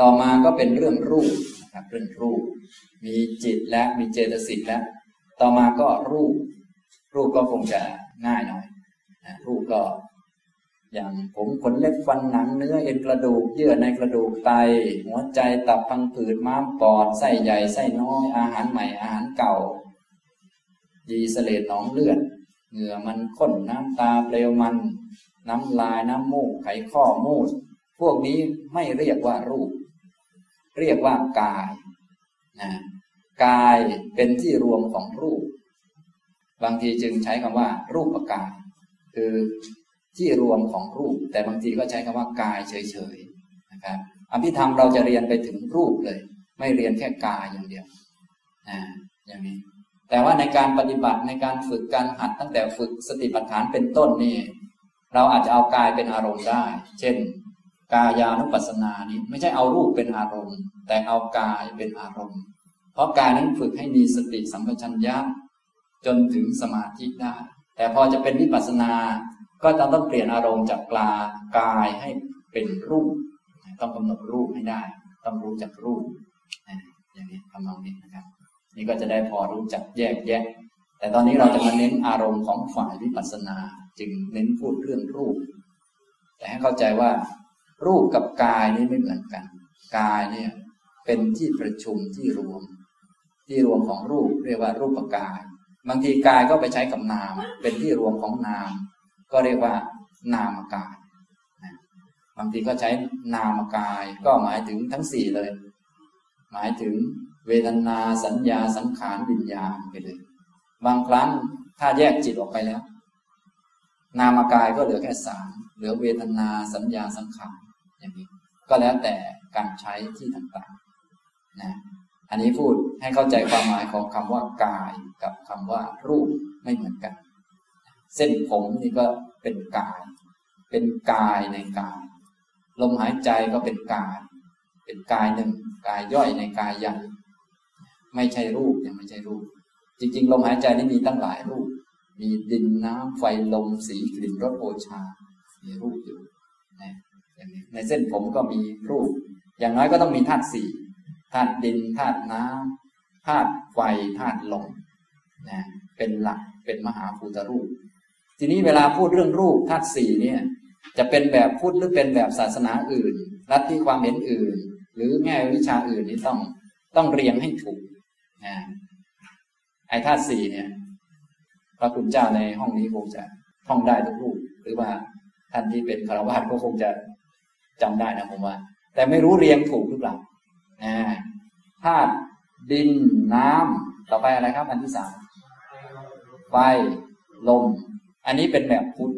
ต่อมาก็เป็นเรื่องรูปนะครับเรื่องรูป มีจิตและมีเจตสิกแล้ว ต่อมาก็รูป รูปก็คงจะง่ายหน่อยนะรูปก็ อย่างผมขนเล็บฟันหนังเนื้อเอ็นกระดูก เยื่อในกระดูกไต หัวใจตับพังผืดม้ามปอดไส้ใหญ่ไส้น้อย อาหารใหม่อาหารเก่า ยีเสลดหนองเลือดเหงื่อมันข้นน้ำตาเปลวมัน น้ำลายน้ำมูกไขข้อมูด พวกนี้ไม่เรียกว่ารูป เรียกว่ากายนะกายเป็นที่รวมของรูป บางทีจึงใช้คำว่า รูปกาย คือที่รวมของรูป แต่บางทีก็ใช้คำว่ากายเฉยๆนะครับอภิธรรมเราจะเรียนไปถึงรูปเลย ไม่เรียนแค่กายอย่างเดียวนะอย่างนี้ แต่ว่าในการปฏิบัติในการฝึกการหัดตั้งแต่ฝึกสติปัฏฐานเป็นต้นนี่ เราอาจจะเอากายเป็นอารมณ์ได้ เช่น กายานุปัสสนานี้ไม่ใช่เอารูปเป็นอารมณ์ แต่เอากายเป็นอารมณ์ เพราะกายนั้นฝึกให้มีสติสัมปชัญญะจนถึงสมาธิได้ แต่พอจะเป็นวิปัสสนา ก็ต้องต้องเปลี่ยนอารมณ์จากกลากายให้เป็นรูป ต้องกำหนดรูปให้ได้ ต้องรู้จักรูปอย่างนี้ทำนองนี้นะครับ นี่ก็จะได้พอรู้จักแยกแยะ แต่ตอนนี้เราจะมาเน้นอารมณ์ของฝ่ายวิปัสสนา จึงเน้นพูดเรื่องรูป แต่ให้เข้าใจว่า รูปกับกายนี่ไม่เหมือนกัน กายเนี่ยเป็นที่ประชุมที่รวม ที่รวมของรูปเรียกว่ารูปกาย บางทีกายก็ไปใช้กับนาม เป็นที่รวมของนาม ก็เรียกว่านามกายบางทีก็ใช้นามกาย ก็หมายถึงทั้งสี่เลย หมายถึงเวทนาสัญญาสังขารวิญญาณไปเลย บางครั้งถ้าแยกจิตออกไปแล้ว นามกายก็เหลือแค่สามเหลือเวทนาสัญญาสังขาร อย่างนี้ ก็แล้วแต่การใช้ที่ต่างๆนะอันนี้พูดให้เข้าใจความหมายของคำว่ากายกับคำว่ารูปไม่เหมือนกัน เส้นผมนี่ก็เป็นกาย เป็นกายในกาย ลมหายใจก็เป็นกาย เป็นกายหนึ่งกายย่อยในกายใหญ่ไม่ใช่รูปยังไม่ใช่รูป จริง ๆ ลมหายใจนี่มีตั้งหลายรูป มีดินน้ำไฟลมสีกลิ่นรสโอชา มีรูปอยู่ ในเส้นผมก็มีรูป อย่างน้อยก็ต้องมีธาตุสี่ธาตุดินธาตุน้ำธาตุไฟธาตุลมนะเป็นหลักเป็นมหาภูตรูป ทีนี้เวลาพูดเรื่องรูปธาตุสี่เนี่ยจะเป็นแบบพูดหรือเป็นแบบศาสนาอื่นรัฐที่ความเห็นอื่น หรือแง่วิชาอื่นนี่ต้องต้องเรียงให้ถูกนะไอ้ธาตุสี่เนี่ย พระคุณเจ้าในห้องนี้คงจะท่องได้ทุกรูป หรือว่าท่านที่เป็นคารวะก็คงจะ จำได้นะผมว่า แต่ไม่รู้เรียงถูกหรือเปล่าธาตุดินน้ำต่อไปอะไรครับ อันที่สามไฟลม อันนี้เป็นแบบพุทธ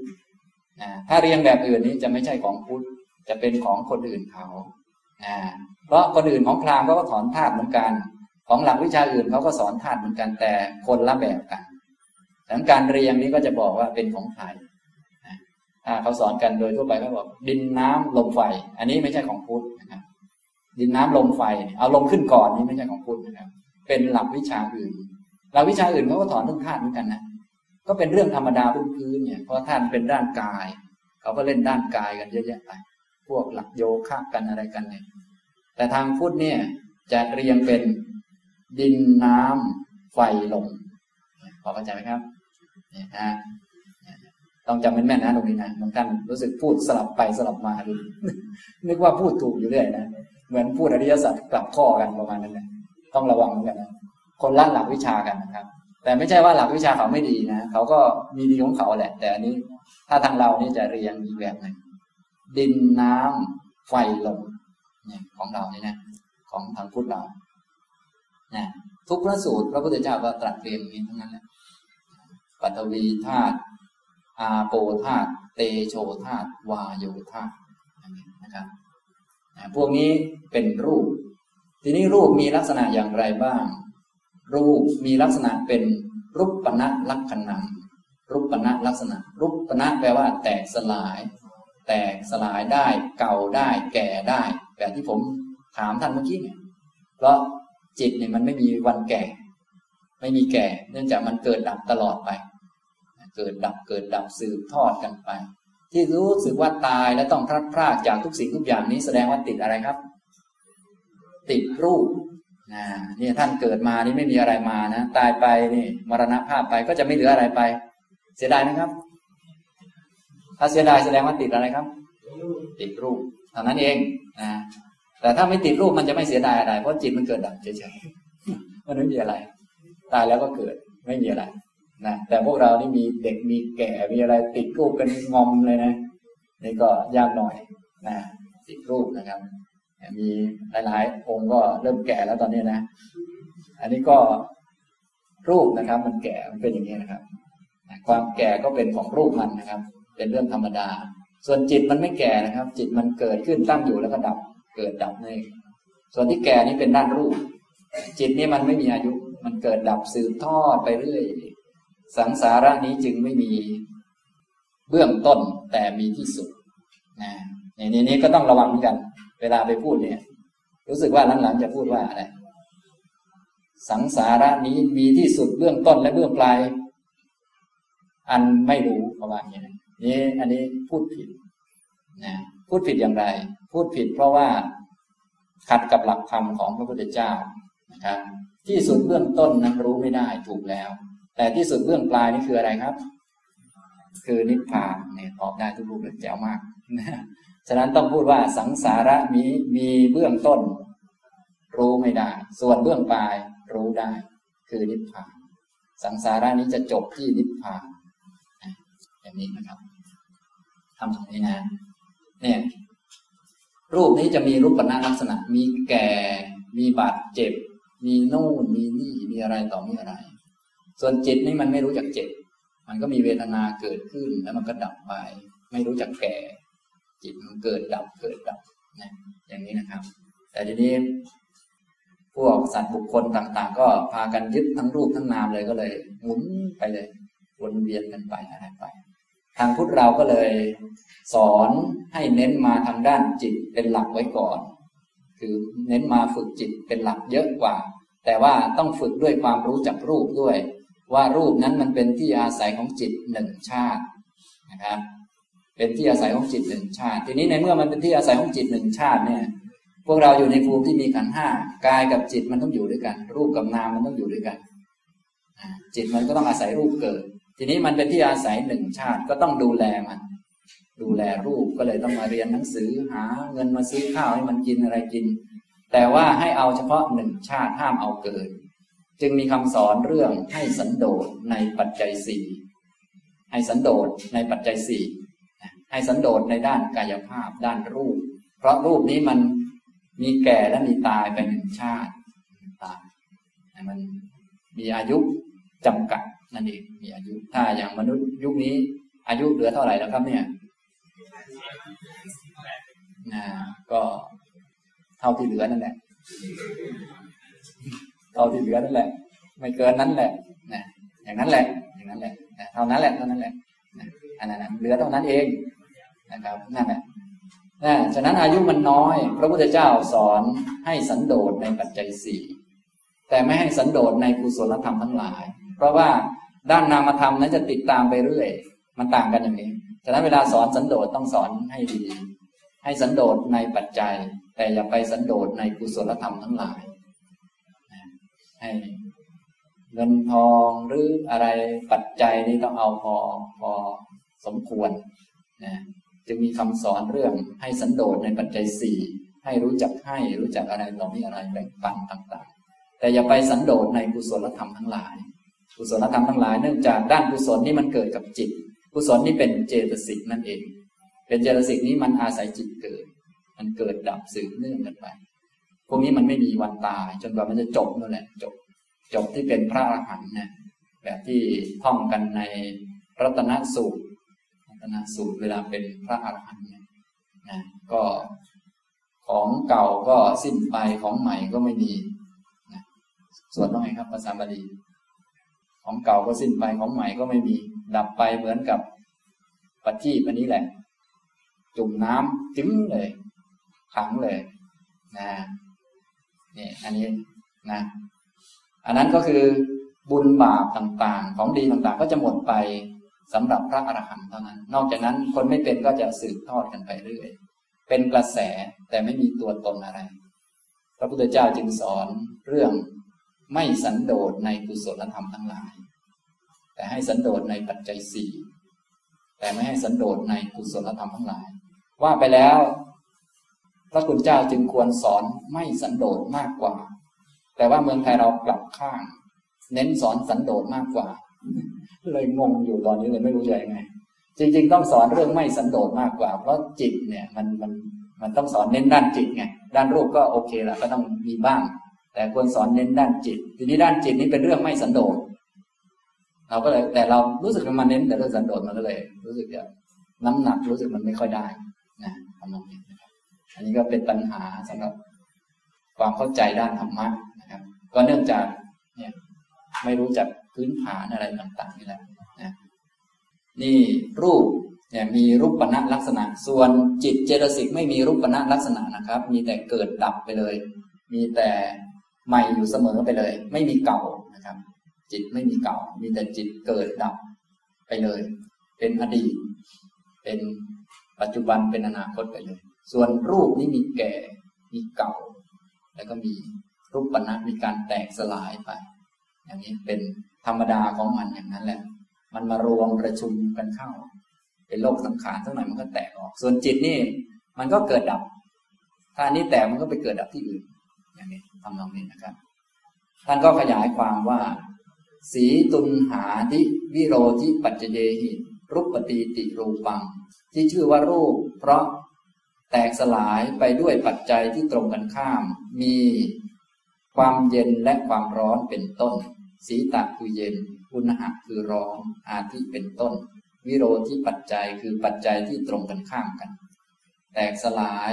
ถ้าเรียงแบบอื่นนี้จะไม่ใช่ของพุทธจะเป็นของคนอื่นเขาเพราะคนอื่นของพราหมณ์ก็ถอนธาตุเหมือนกัน ของหลักวิชาอื่นเขาก็สอนธาตุเหมือนกันแต่คนละแบบกันดังการเรียงนี้ก็จะบอกว่าเป็นของไทย เขาสอนกันโดยทั่วไปเขาบอกดินน้ำลมไฟ อันนี้ไม่ใช่ของพุทธนะครับดินน้ำลมไฟเอาลมขึ้นก่อนนี่ไม่ใช่ของพุทธนะครับ เป็นหลักวิชาอื่นหลักวิชาอื่นเขาก็ถอนเรื่องธาตุเหมือนกันนะก็เป็นเรื่องธรรมดาพื้นๆเนี่ยเพราะท่านเป็นด้านกาย เขาก็เล่นด้านกายกันเยอะแยะไปพวกหลักโยคะกันอะไรกันเนี่ยแต่ทางพุทธเนี่ยจะเรียงเป็นดินน้ำไฟลมพอเข้าใจไหมครับเนี่ยนะ ต้องจำเป็นแม่นนะตรงนี้นะบางท่านรู้สึกพูดสลับไปสลับมาดูนึกว่าพูดถูกอยู่เรื่อยนะเหมือนพูดอริยสัจกลับข้อกันประมาณนั้นนะต้องระวังเหมือนกันนะคนละหลักวิชากันนะครับ แต่ไม่ใช่ว่าหลักวิชาเขาไม่ดีนะเขาก็มีดีของเขาแหละ แต่อันนี้ ถ้าทางเรานี่จะเรียงอีกแบบหนึ่งดินน้ำไฟลมเนี่ยของเรานี่นะของทางพุทธเรานะทุกพระสูตรพระพุทธเจ้าก็ตรัสเรียงอย่างนี้ทั้งนั้นแหละปัตวีธาตุ อาโปธาตุเตโชธาตุวาโยธาตุนะครับพวกนี้เป็นรูป ทีนี้รูปมีลักษณะอย่างไรบ้าง รูปมีลักษณะเป็นรูปปณะลักษณะรูปปณะลักษณะ รูปปณะแปลว่า แตกสลาย แตกสลายได้เก่าได้ แก่ได้แบบที่ผมถามท่านเมื่อกี้เนี่ยเพราะจิตเนี่ยมันไม่มีวันแก่ ไม่มีแก่ เนื่องจากมันเกิดดับตลอดไป เกิดดับเกิดดับสืบทอดกันไป ที่รู้สึกว่าตายและต้องพลัดพรากจากทุกสิ่งทุกอย่างนี้แสดงว่าติดอะไรครับ ติดรูปนะนี่ท่านเกิดมานี่ไม่มีอะไรมานะตายไปนี่มรณภาพไปก็จะไม่เหลืออะไรไป เสียดายไหมครับ ถ้าเสียดายแสดงว่าติดอะไรครับ ติดรูปเท่านั้นเองนะแต่ถ้าไม่ติดรูปมันจะไม่เสียดายอะไร เพราะจิตมันเกิดดับเฉยๆมันไม่มีอะไร ตายแล้วก็เกิดไม่มีอะไร นะแต่พวกเรานี่มีเด็กมีแก่มีอะไรติดรูปกันงอมเลยนะนี่ก็ยากหน่อยนะติดรูปนะครับ มีหลายๆ องค์ก็เริ่มแก่แล้วตอนนี้นะ อันนี้ก็รูปนะครับ มันแก่มันเป็นอย่างนี้นะครับความแก่ก็เป็นของรูปมันนะครับ เป็นเรื่องธรรมดา ส่วนจิตมันไม่แก่นะครับ จิตมันเกิดขึ้นตั้งอยู่แล้วก็ดับ เกิดดับนี่ส่วนที่แก่นี่เป็นด้านรูป จิตนี่มันไม่มีอายุ มันเกิดดับสืบทอดไปเรื่อย สังสาระนี้จึงไม่มีเบื้องต้นแต่มีที่สุดนะนี่นี้ก็ต้องระวังเหมือนกัน เวลาไปพูดเนี่ย รู้สึกว่าหลังๆจะพูดว่าอะไรสังสาระนี้มีที่สุดเบื้องต้นและเบื้องปลาย อันไม่รู้ประมาณนี้นี่อันนี้พูดผิดนะพูดผิดอย่างไร พูดผิดเพราะว่าขัดกับหลักธรรมของพระพุทธเจ้านะครับที่สุดเบื้องต้นนั้นรู้ไม่ได้ถูกแล้ว แต่ที่สุดเบื้องปลายนี่คืออะไรครับ คือนิพพานเนี่ยตอบได้ทุกรูปเลยแจ๋วมากฉะนั้นต้องพูดว่าสังสาระมีมีเบื้องต้น รู้ไม่ได้ ส่วนเบื้องปลายรู้ได้ คือนิพพาน สังสาระนี้จะจบที่นิพพานอย่างนี้นะครับทำตรงนี้นะเนี่ย รูปนี้จะมีรูปนาลักษณะ มีแก่ มีบาดเจ็บ มีนู่นมีนี่มีอะไรต่อมีอะไร ส่วนจิตนี่มันไม่รู้จักเจ็บ มันก็มีเวทนาเกิดขึ้นแล้วมันก็ดับไป ไม่รู้จักแก่ จิตมันเกิดดับเกิดดับนะอย่างนี้นะครับ แต่ทีนี้ พวกสัตว์บุคคลต่างๆ ก็พากันยึดทั้งรูปทั้งนามเลยก็เลยหมุนไปเลยวนเวียนกันไปอะไรไป ทางพุทธเราก็เลย สอนให้เน้นมาทางด้านจิตเป็นหลักไว้ก่อน คือเน้นมาฝึกจิตเป็นหลักเยอะกว่า แต่ว่าต้องฝึกด้วยความรู้จักรูปด้วย ว่ารูปนั้นมันเป็นที่อาศัยของจิตหนึ่งชาตินะครับ เป็นที่อาศัยของจิตหนึ่งชาติ ทีนี้ในเมื่อมันเป็นที่อาศัยของจิตหนึ่งชาติเนี่ย พวกเราอยู่ในภูมิที่มีขันห้ากายกับจิตมันต้องอยู่ด้วยกัน รูปกับนามมันต้องอยู่ด้วยกันจิตมันก็ต้องอาศัยรูปเกิด ทีนี้มันเป็นที่อาศัยหนึ่งชาติก็ต้องดูแลมัน ดูแลรูปก็เลยต้องมาเรียนหนังสือหาเงินมาซื้อข้าวให้มันกินอะไรกิน แต่ว่าให้เอาเฉพาะหนึ่งชาติห้ามเอาเกิน จึงมีคำสอนเรื่องให้สันโดษในปัจจัยสี่ให้สันโดษในปัจจัยสี่ให้สันโดษในด้านกายภาพด้านรูป เพราะรูปนี้มันมีแก่และมีตายไปหนึ่งชาติตายมันมีอายุจำกัดนั่นเองมีอายุถ้าอย่างมนุษย์ยุคนี้ อายุเหลือเท่าไหร่แล้วครับเนี่ยนะก็เท่าที่เหลือนั่นแหละ ท่าที่เหลือนั่นแหละ ไม่เกินนั้นแหละนะอย่างนั้นแหละอย่างนั้นแหละเท่านั้นแหละเท่านั้นแหละอันนั้นเหลือเท่านั้นเองนะครับนั่นแหละนะฉะนั้นอายุมันน้อย พระพุทธเจ้าสอนให้สันโดษในปัจจัยสี่แต่ไม่ให้สันโดษในกุศลธรรมทั้งหลาย เพราะว่าด้านนามธรรมนั้นจะติดตามไปเรื่อย มันต่างกันอย่างนี้ ฉะนั้นเวลาสอนสันโดษต้องสอนให้ดี ให้สันโดษในปัจจัย แต่อย่าไปสันโดษในกุศลธรรมทั้งหลาย ให้เงินทองหรืออะไรปัจจัยนี้ต้องเอาพอพอสมควรนะจึงมีคำสอนเรื่องให้สันโดษในปัจจัยสี่ให้รู้จักให้รู้จักอะไรต่อมีอะไรแบ่งปันต่างๆ แต่อย่าไปสันโดษในกุศลธรรมทั้งหลาย กุศลธรรมทั้งหลายเนื่องจากด้านกุศลนี่มันเกิดกับจิต กุศลนี่เป็นเจตสิกนั่นเอง เป็นเจตสิกนี้มันอาศัยจิตเกิด มันเกิดดับสืบเนื่องกันไป พวกนี้มันไม่มีวันตาย จนกว่ามันจะจบนั่นแหละ จบ จบที่เป็นพระอรหันต์นะแบบที่ท่องกันในรัตนสูตรรัตนสูตรเวลาเป็นพระอรหันต์เนี่ยนะก็ของเก่าก็สิ้นไปของใหม่ก็ไม่มีนะส่วนน้อยครับภาษาบาลีของเก่าก็สิ้นไปของใหม่ก็ไม่มี ดับไปเหมือนกับปัจจีปอันนี้แหละ จุ่มน้ำจึ้งเลย ขังเลย นะ นี่อันนี้นะอันนั้นก็คือบุญบาปต่างๆ ของดีต่างๆ ก็จะหมดไปสำหรับพระอรหันต์เท่านั้น นอกจากนั้นคนไม่เป็นก็จะสืบทอดกันไปเรื่อย เป็นกระแสแต่ไม่มีตัวตนอะไร พระพุทธเจ้าจึงสอนเรื่องไม่สันโดษในกุศลธรรมทั้งหลาย แต่ให้สันโดษในปัจจัยสี่แต่ไม่ให้สันโดษในกุศลธรรมทั้งหลาย ว่าไปแล้ว พระคุณเจ้าจึงควรสอนไม่สันโดษมากกว่า แต่ว่าเมืองไทยเรากลับข้าง เน้นสอนสันโดษมากกว่า เลยงงอยู่ตอนนี้เลยไม่รู้จะยังไง จริง ๆ ต้องสอนเรื่องไม่สันโดษมากกว่า เพราะจิตเนี่ยมันมันมันต้องสอนเน้นด้านจิตไงด้านรูปก็โอเคละก็ต้องมีบ้าง แต่ควรสอนเน้นด้านจิต ทีนี้ด้านจิตนี่เป็นเรื่องไม่สันโดษเราก็เลยแต่เรารู้สึกมันเน้นแต่เรื่องสันโดษมันก็เลย รู้สึกอย่างน้ำหนักรู้สึกมันไม่ค่อยได้นะทำนองนี้ อันนี้ก็เป็นปัญหาสำหรับความเข้าใจด้านธรรมะนะครับ ก็เนื่องจากเนี่ยไม่รู้จักพื้นฐานอะไรต่างๆนี่แหละนะนี่รูปเนี่ยมีรูปปณะลักษณะ ส่วนจิตเจตสิกไม่มีรูปปณะลักษณะนะครับ มีแต่เกิดดับไปเลย มีแต่ใหม่อยู่เสมอไปเลย ไม่มีเก่านะครับ จิตไม่มีเก่า มีแต่จิตเกิดดับไปเลย เป็นอดีต เป็นปัจจุบันเป็นอนาคตไปเลย ส่วนรูปนี้มีแก่ มีเก่า แล้วก็มีรูปปณะมีการแตกสลายไป อย่างนี้เป็นธรรมดาของมันอย่างนั้นแหละ มันมารวมประชุมกันเข้า เป็นโลกสังขารสักหน่อยมันก็แตกออก ส่วนจิตนี่ มันก็เกิดดับ ถ้าอันนี้แตกมันก็ไปเกิดดับที่อื่น อย่างนี้ทำนองนี้นะครับ ท่านก็ขยายความว่า สีตุนหาทิวิโรธิปัจเจหิรุปปฏิติรูปัง ที่ชื่อว่ารูป เพราะ แตกสลายไปด้วยปัจจัยที่ตรงกันข้าม มีความเย็นและความร้อนเป็นต้น สีตะคือเย็นอุณหะคือร้อนอาทิเป็นต้น วิโรธิปัจจัยคือปัจจัยที่ตรงกันข้ามกัน แตกสลาย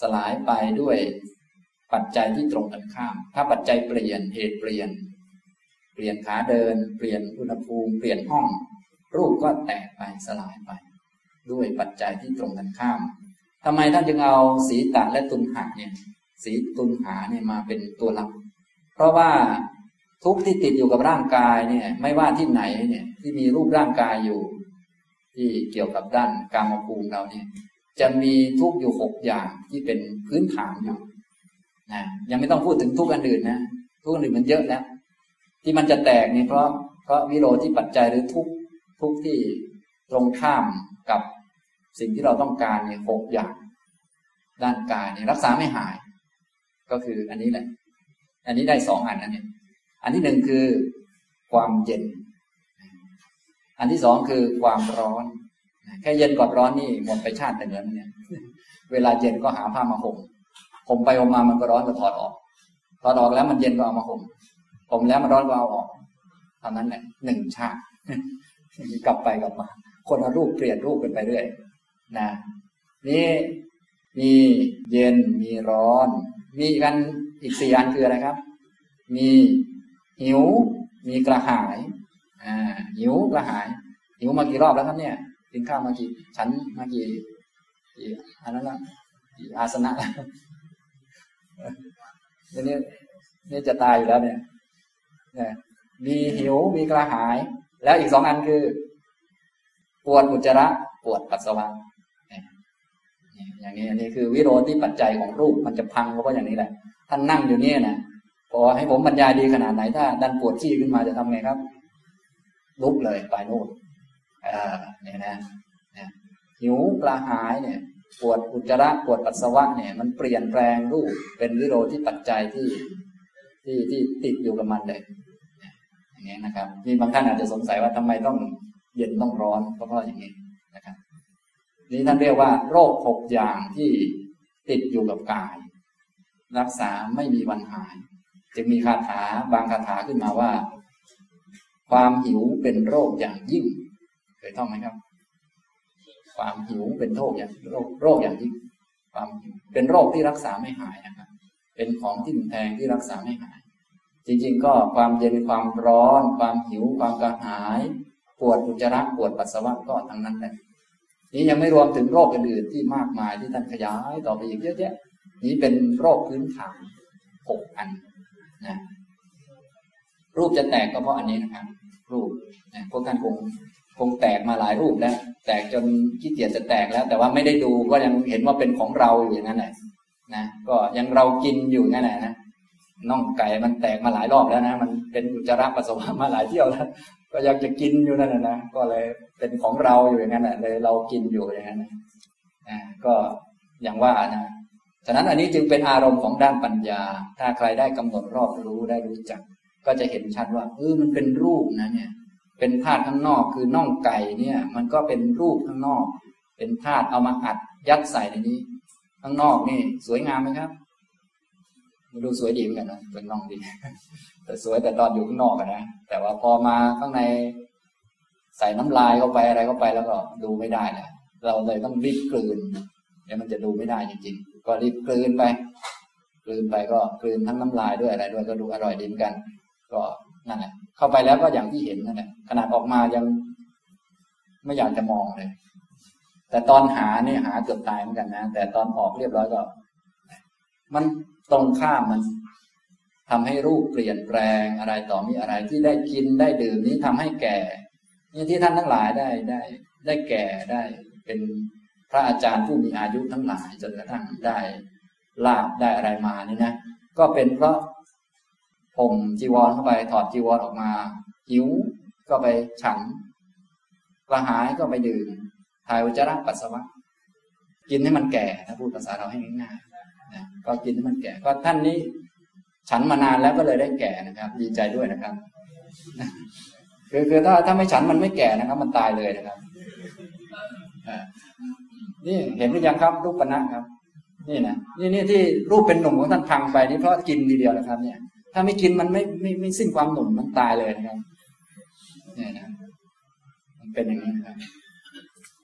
สลายไปด้วยปัจจัยที่ตรงกันข้าม ถ้าปัจจัยเปลี่ยนเหตุเปลี่ยน เปลี่ยนขาเดิน เปลี่ยนอุณหภูมิเปลี่ยนห้อง รูปก็แตกไปสลายไป ด้วยปัจจัยที่ตรงกันข้าม ทำไมท่านจึงเอาสีตะและตุนหาเนี่ย สีตุนหาเนี่ยมาเป็นตัวหลัก เพราะว่าทุกที่ติดอยู่กับร่างกายเนี่ย ไม่ว่าที่ไหนเนี่ย ที่มีรูปร่างกายอยู่ ที่เกี่ยวกับด้านกามภูมิเราเนี่ย จะมีทุกอยู่หกอย่างที่เป็นพื้นฐานอยู่นะยังไม่ต้องพูดถึงทุกอันอื่นนะทุกอันอื่นมันเยอะแล้ว ที่มันจะแตกเนี่ยเพราะเพราะวิโรที่ปัจจัยหรือทุกทุกที่ตรงข้ามกับ สิ่งที่เราต้องการเนี่ยหกอย่างด้านกายเนี่ยรักษาไม่หาย ก็คืออันนี้แหละ อันนี้ได้สองอันนั่นเองอันที่หนึ่งคือความเย็น อันที่สองคือความร้อน แค่เย็นกับร้อนนี่หมดไปชาติแต่เงินเนี่ย เวลาเย็นก็หาผ้ามาห่มห่มไปห่มมามันก็ร้อนก็ถอดออก ถอดออกแล้วมันเย็นก็เอามาห่มห่มแล้วมันร้อนก็เอาออกเท่านั้นแหละหนึ่งชาติกลับไปกลับมา คนละรูปเปลี่ยนรูปกันไปเรื่อย นะนี่มีเย็นมีร้อน มีกันอีกสี่อันคืออะไรครับ มีหิว มีกระหายอ่าหิวกระหาย หิวมากี่รอบแล้วครับเนี่ยกินข้าวมากี่ชั้นมากี่กี่อันนั้นละกี่อาสนะแล้วนี่นี่จะตายอยู่แล้วเนี่ยเนี่ยมีหิวมีกระหาย แล้วอีกสองอันคือ ปวดอุจจาระ ปวดปัสสาวะ อย่างนี้อันนี้คือวิโรธิปัจจัยของรูปมันจะพังเพราะอย่างนี้แหละ ท่านนั่งอยู่เนี่ยนะพอให้ผมบรรยายดีขนาดไหนถ้า ดันปวดขี้ขึ้นมาจะทำไงครับ ลุกเลยไปโน่นอ่าเนี่ยนะนะหิวกระหายเนี่ย ปวดอุจจาระปวดปัสสาวะเนี่ย มันเปลี่ยนแปลงรูปเป็นวิโรธที่ปัจจัยที่ที่ที่ติดอยู่กับมันเลยอย่างนี้นะครับมีบางท่านอาจจะสงสัยว่าทำไมต้องเย็นต้องร้อนเพราะเพราะอย่างนี้นะครับ นี่ท่านเรียกว่า โรคหกอย่างที่ติดอยู่กับกาย รักษาไม่มีวันหาย จึงมีคาถาบางคาถาขึ้นมาว่า ความหิวเป็นโรคอย่างยิ่งเคยท่องไหมครับ ความหิวเป็นโรคอย่างโรคโรคอย่างยิ่ง ความหิวเป็นโรคที่รักษาไม่หายนะครับเป็นของที่มแทงที่รักษาไม่หาย จริงๆ ก็ความเย็นความร้อน ความหิว ความกระหาย ปวดอุจจาระปวดปัสสาวะก็ทั้งนั้นแหละ นี้ยังไม่รวมถึงโรคอื่นๆที่มากมายที่ท่านขยายต่อไปอีกเยอะแยะ นี้เป็นโรคพื้นฐานหกอันนะรูปจะแตกก็เพราะอันนี้นะครับ รูปนะพวกท่านคงคงแตกมาหลายรูปแล้ว แตกจนขี้เกียจจะแตกแล้ว แต่ว่าไม่ได้ดูก็ยังเห็นว่าเป็นของเราอยู่อย่างนั้นแหละนะก็ยังเรากินอยู่นั่นแหละนะน่องไก่มันแตกมาหลายรอบแล้วนะ มันเป็นอุจจาระปัสสาวะมาหลายเที่ยวแล้ว ก็ยังจะกินอยู่นั่นแหละนะก็เลยเป็นของเราอยู่อย่างนั้นแหละเลยเรากินอยู่อย่างนั้นนะก็อย่างว่านะฉะนั้นอันนี้จึงเป็นอารมณ์ของด้านปัญญา ถ้าใครได้กำหนดรอบรู้ได้รู้จัก ก็จะเห็นชัดว่าเออมันเป็นรูปนะเนี่ย เป็นธาตุข้างนอกคือน่องไก่เนี่ย มันก็เป็นรูปข้างนอก เป็นธาตุเอามาอัดยัดใส่ในนี้ ข้างนอกนี่ สวยงามไหมครับ ดูสวยดีเหมือนกันนะเป็นน่องดี แต่สวยแต่ตอนอยู่ข้างนอกนะแต่ว่าพอมาข้างในใส่น้ำลายเข้าไปอะไรเข้าไปแล้วก็ดูไม่ได้แหละเราเลยต้องรีบกลืนเดี๋ยวมันจะดูไม่ได้จริงๆ ก็รีบกลืนไปกลืนไปก็กลืนทั้งน้ำลายด้วยอะไรด้วยก็ดูอร่อยดีเหมือนกัน ก็นั่นแหละเข้าไปแล้วก็อย่างที่เห็นนั่นแหละขนาดออกมายังไม่อยากจะมองเลย แต่ตอนหาเนี่ยหาเกือบตายเหมือนกันนะ แต่ตอนออกเรียบร้อยก็ มัน ตรงข้ามมันทำให้รูปเปลี่ยนแปลงอะไรต่อมีอะไรที่ได้กินได้ดื่มนี้ทำให้แก่นี่ที่ท่านทั้งหลายได้ได้ ได้แก่ได้เป็นพระอาจารย์ผู้มีอายุทั้งหลายจนกระทั่งได้ลาบได้อะไรมานี่นะก็เป็นเพราะผมจีวรเข้าไปถอดจีวรออกมาหิวก็ไปฉันกระหายก็ไปดื่มถ่ายอุจจาระปัสสาวะ กินให้มันแก่ถ้าพูดภาษาเราให้ง่ายๆ ก็กินให้มันแก่ ก็ท่านนี้ ฉันมานานแล้วก็เลยได้แก่นะครับ ดีใจด้วยนะครับ คือคือถ้าถ้าไม่ฉันมันไม่แก่นะครับ มันตายเลยนะครับนี่เห็นหรือยังครับ รูปปนะครับ นี่นะนี่นี่ที่รูปเป็นหนุ่มของท่านพังไปนี่เพราะกินทีเดียวนะครับ เนี่ย ถ้าไม่กินมันไม่ไม่ไม่สิ้นความหนุ่มมันตายเลยนะครับเนี่ยนะมันเป็นอย่างนี้นะครับ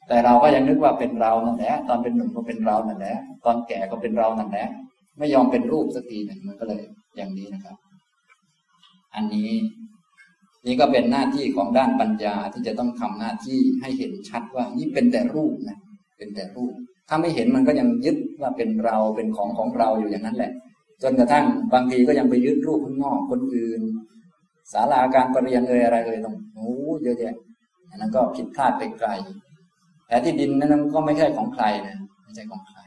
แต่เราก็ยังนึกว่าเป็นเรานั่นแหละตอนเป็นหนุ่มก็เป็นเรานั่นแหละตอนแก่ก็เป็นเรานั่นแหละไม่ยอมเป็นรูปสักทีหนึ่งมันก็เลยอย่างนี้นะครับ อันนี้นี่ก็เป็นหน้าที่ของด้านปัญญาที่จะต้องทำหน้าที่ให้เห็นชัดว่านี่เป็นแต่รูปนะเป็นแต่รูป ถ้าไม่เห็นมันก็ยังยึดว่าเป็นเราเป็นของของเราอยู่อย่างนั้นแหละ จนกระทั่งบางทีก็ยังไปยึดรูปข้างนอกคนอื่นศาลาการประเรียนเอ่ยอะไรเอ่ยต้องโอ้เยอะแยะอันนั้นก็ผิดพลาดไปไกล แต่ที่ดินนั้นก็ไม่ใช่ของใครนะไม่ใช่ของใคร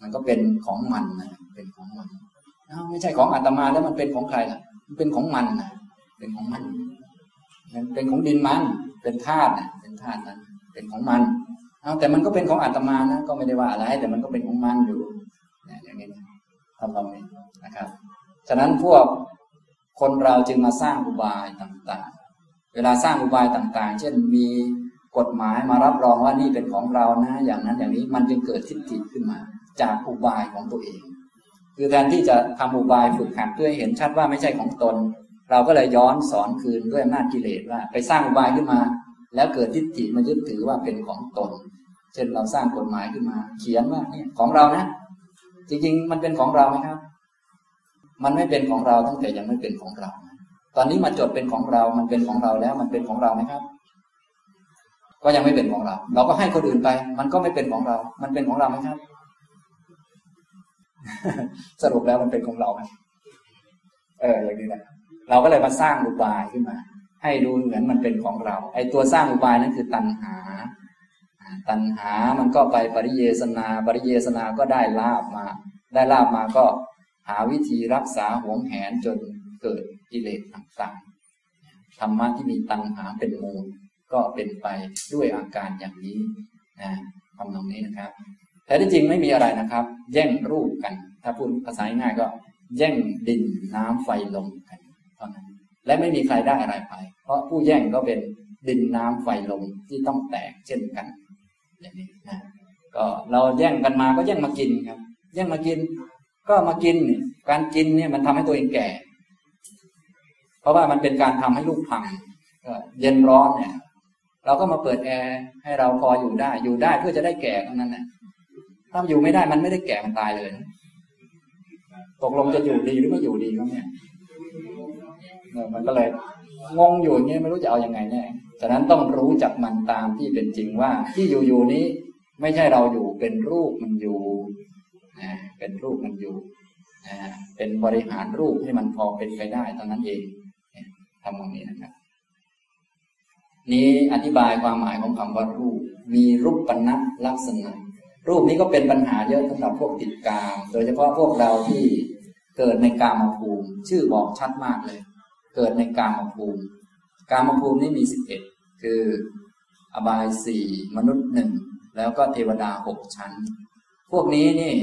มันก็เป็นของมันนะเป็นของมันไม่ใช่ของอาตมาแล้วมันเป็นของใครล่ะมันเป็นของมันนะเป็นของมันเป็นของดินมัน เป็นธาตุนะเป็นธาตุนั้นเป็นของมันเอาแต่มันก็เป็นของอาตมานะก็ไม่ได้ว่าอะไร แต่มันก็เป็นของมันอยู่อย่างนี้ทำตรงนี้นะครับ ฉะนั้นพวกคนเราจึงมาสร้างอุบายต่างๆ เวลาสร้างอุบายต่าง ๆ เช่นมี กฎหมายมารับรองว่านี่เป็นของเรานะอย่างนั้นอย่างนี้มันจึงเกิดทิฏฐิขึ้นมา จากอุบายของตัวเอง คือแทนที่จะทำอุบายฝึกหัดเพื่อเห็นชัดว่าไม่ใช่ของตน เราก็เลยย้อนสอนคืนด้วยอำนาจกิเลสว่า ไปสร้างอุบายขึ้นมา แล้วเกิดทิฏฐิมายึดถือว่าเป็นของตน เช่นเราสร้างกฎหมายขึ้นมา เขียนว่าเนี่ยของเรานะ จริงๆ มันเป็นของเราไหมครับ มันไม่เป็นของเราตั้งแต่ยังไม่เป็นของเรา ตอนนี้มาจดเป็นของเรา มันเป็นของเราแล้ว มันเป็นของเราไหมครับ ก็ยังไม่เป็นของเรา เราก็ให้คนอื่นไป มันก็ไม่เป็นของเรา มันเป็นของเราไหมครับ สรุปแล้วมันเป็นของเราไหมเอออย่างนี้แหละเราก็เลยมาสร้างอุบายขึ้นมา ให้ดูเหมือนมันเป็นของเรา ไอ้ตัวสร้างอุบายนั้นคือตัณหา ตัณหามันก็ไปปริเยสนา ปริเยสนาก็ได้ลาบมา ได้ลาบมาก็หาวิธีรักษาหวงแหนจนเกิดกิเลสต่างๆธรรมะที่มีตัณหาเป็นมูล ก็เป็นไปด้วยอาการอย่างนี้นะทำตรงนี้นะครับ แต่ที่จริงไม่มีอะไรนะครับ แย่งรูปกัน ถ้าพูดภาษาง่ายก็ แย่งดินน้ำไฟลมกันเท่านั้นและไม่มีใครได้อะไรไป เพราะผู้แย่งก็เป็นดินน้ำไฟลมที่ต้องแตกเช่นกัน อย่างนี้นะก็เราแย่งกันมาก็แย่งมากินครับ แย่งมากิน ก็มากินการกินเนี่ยมันทำให้ตัวเองแก่ เพราะว่ามันเป็นการทำให้ลูกพังเย็นร้อนเนี่ย เราก็มาเปิดแอร์ให้เราพออยู่ได้ อยู่ได้เพื่อจะได้แก่เท่านั้นแหละถ้าอยู่ไม่ได้มันไม่ได้แก่มันตายเลย ตกลงจะอยู่ดีหรือไม่อยู่ดีก็เนี่ยมันก็เลยงงอยู่อย่างนี้ไม่รู้จะเอาอยัางไงแน่ฉะนั้นต้องรู้จักมันตามที่เป็นจริงว่า ที่อยู่อยู่นี้ ไม่ใช่เราอยู่เป็นรูปมันอยู่เป็นรูปมันอยู่เป็นบริหารรูปให้มันพอเป็นไปได้เท่านั้นเองทำตรงนี้นะครับ นี้อธิบายความหมายของคำว่ารูป มีรูปปณะลักษณะ รูปนี้ก็เป็นปัญหาเยอะสำหรับพวกติดกาม โดยเฉพาะพวกเราที่เกิดในกามภูมิ ชื่อบอกชัดมากเลย เกิดในกามภูมิ กามภูมินี้มีสิบเอ็ดคือ อบายสี่มนุษย์หนึ่งแล้วก็เทวดาหกชั้น พวกนี้นี่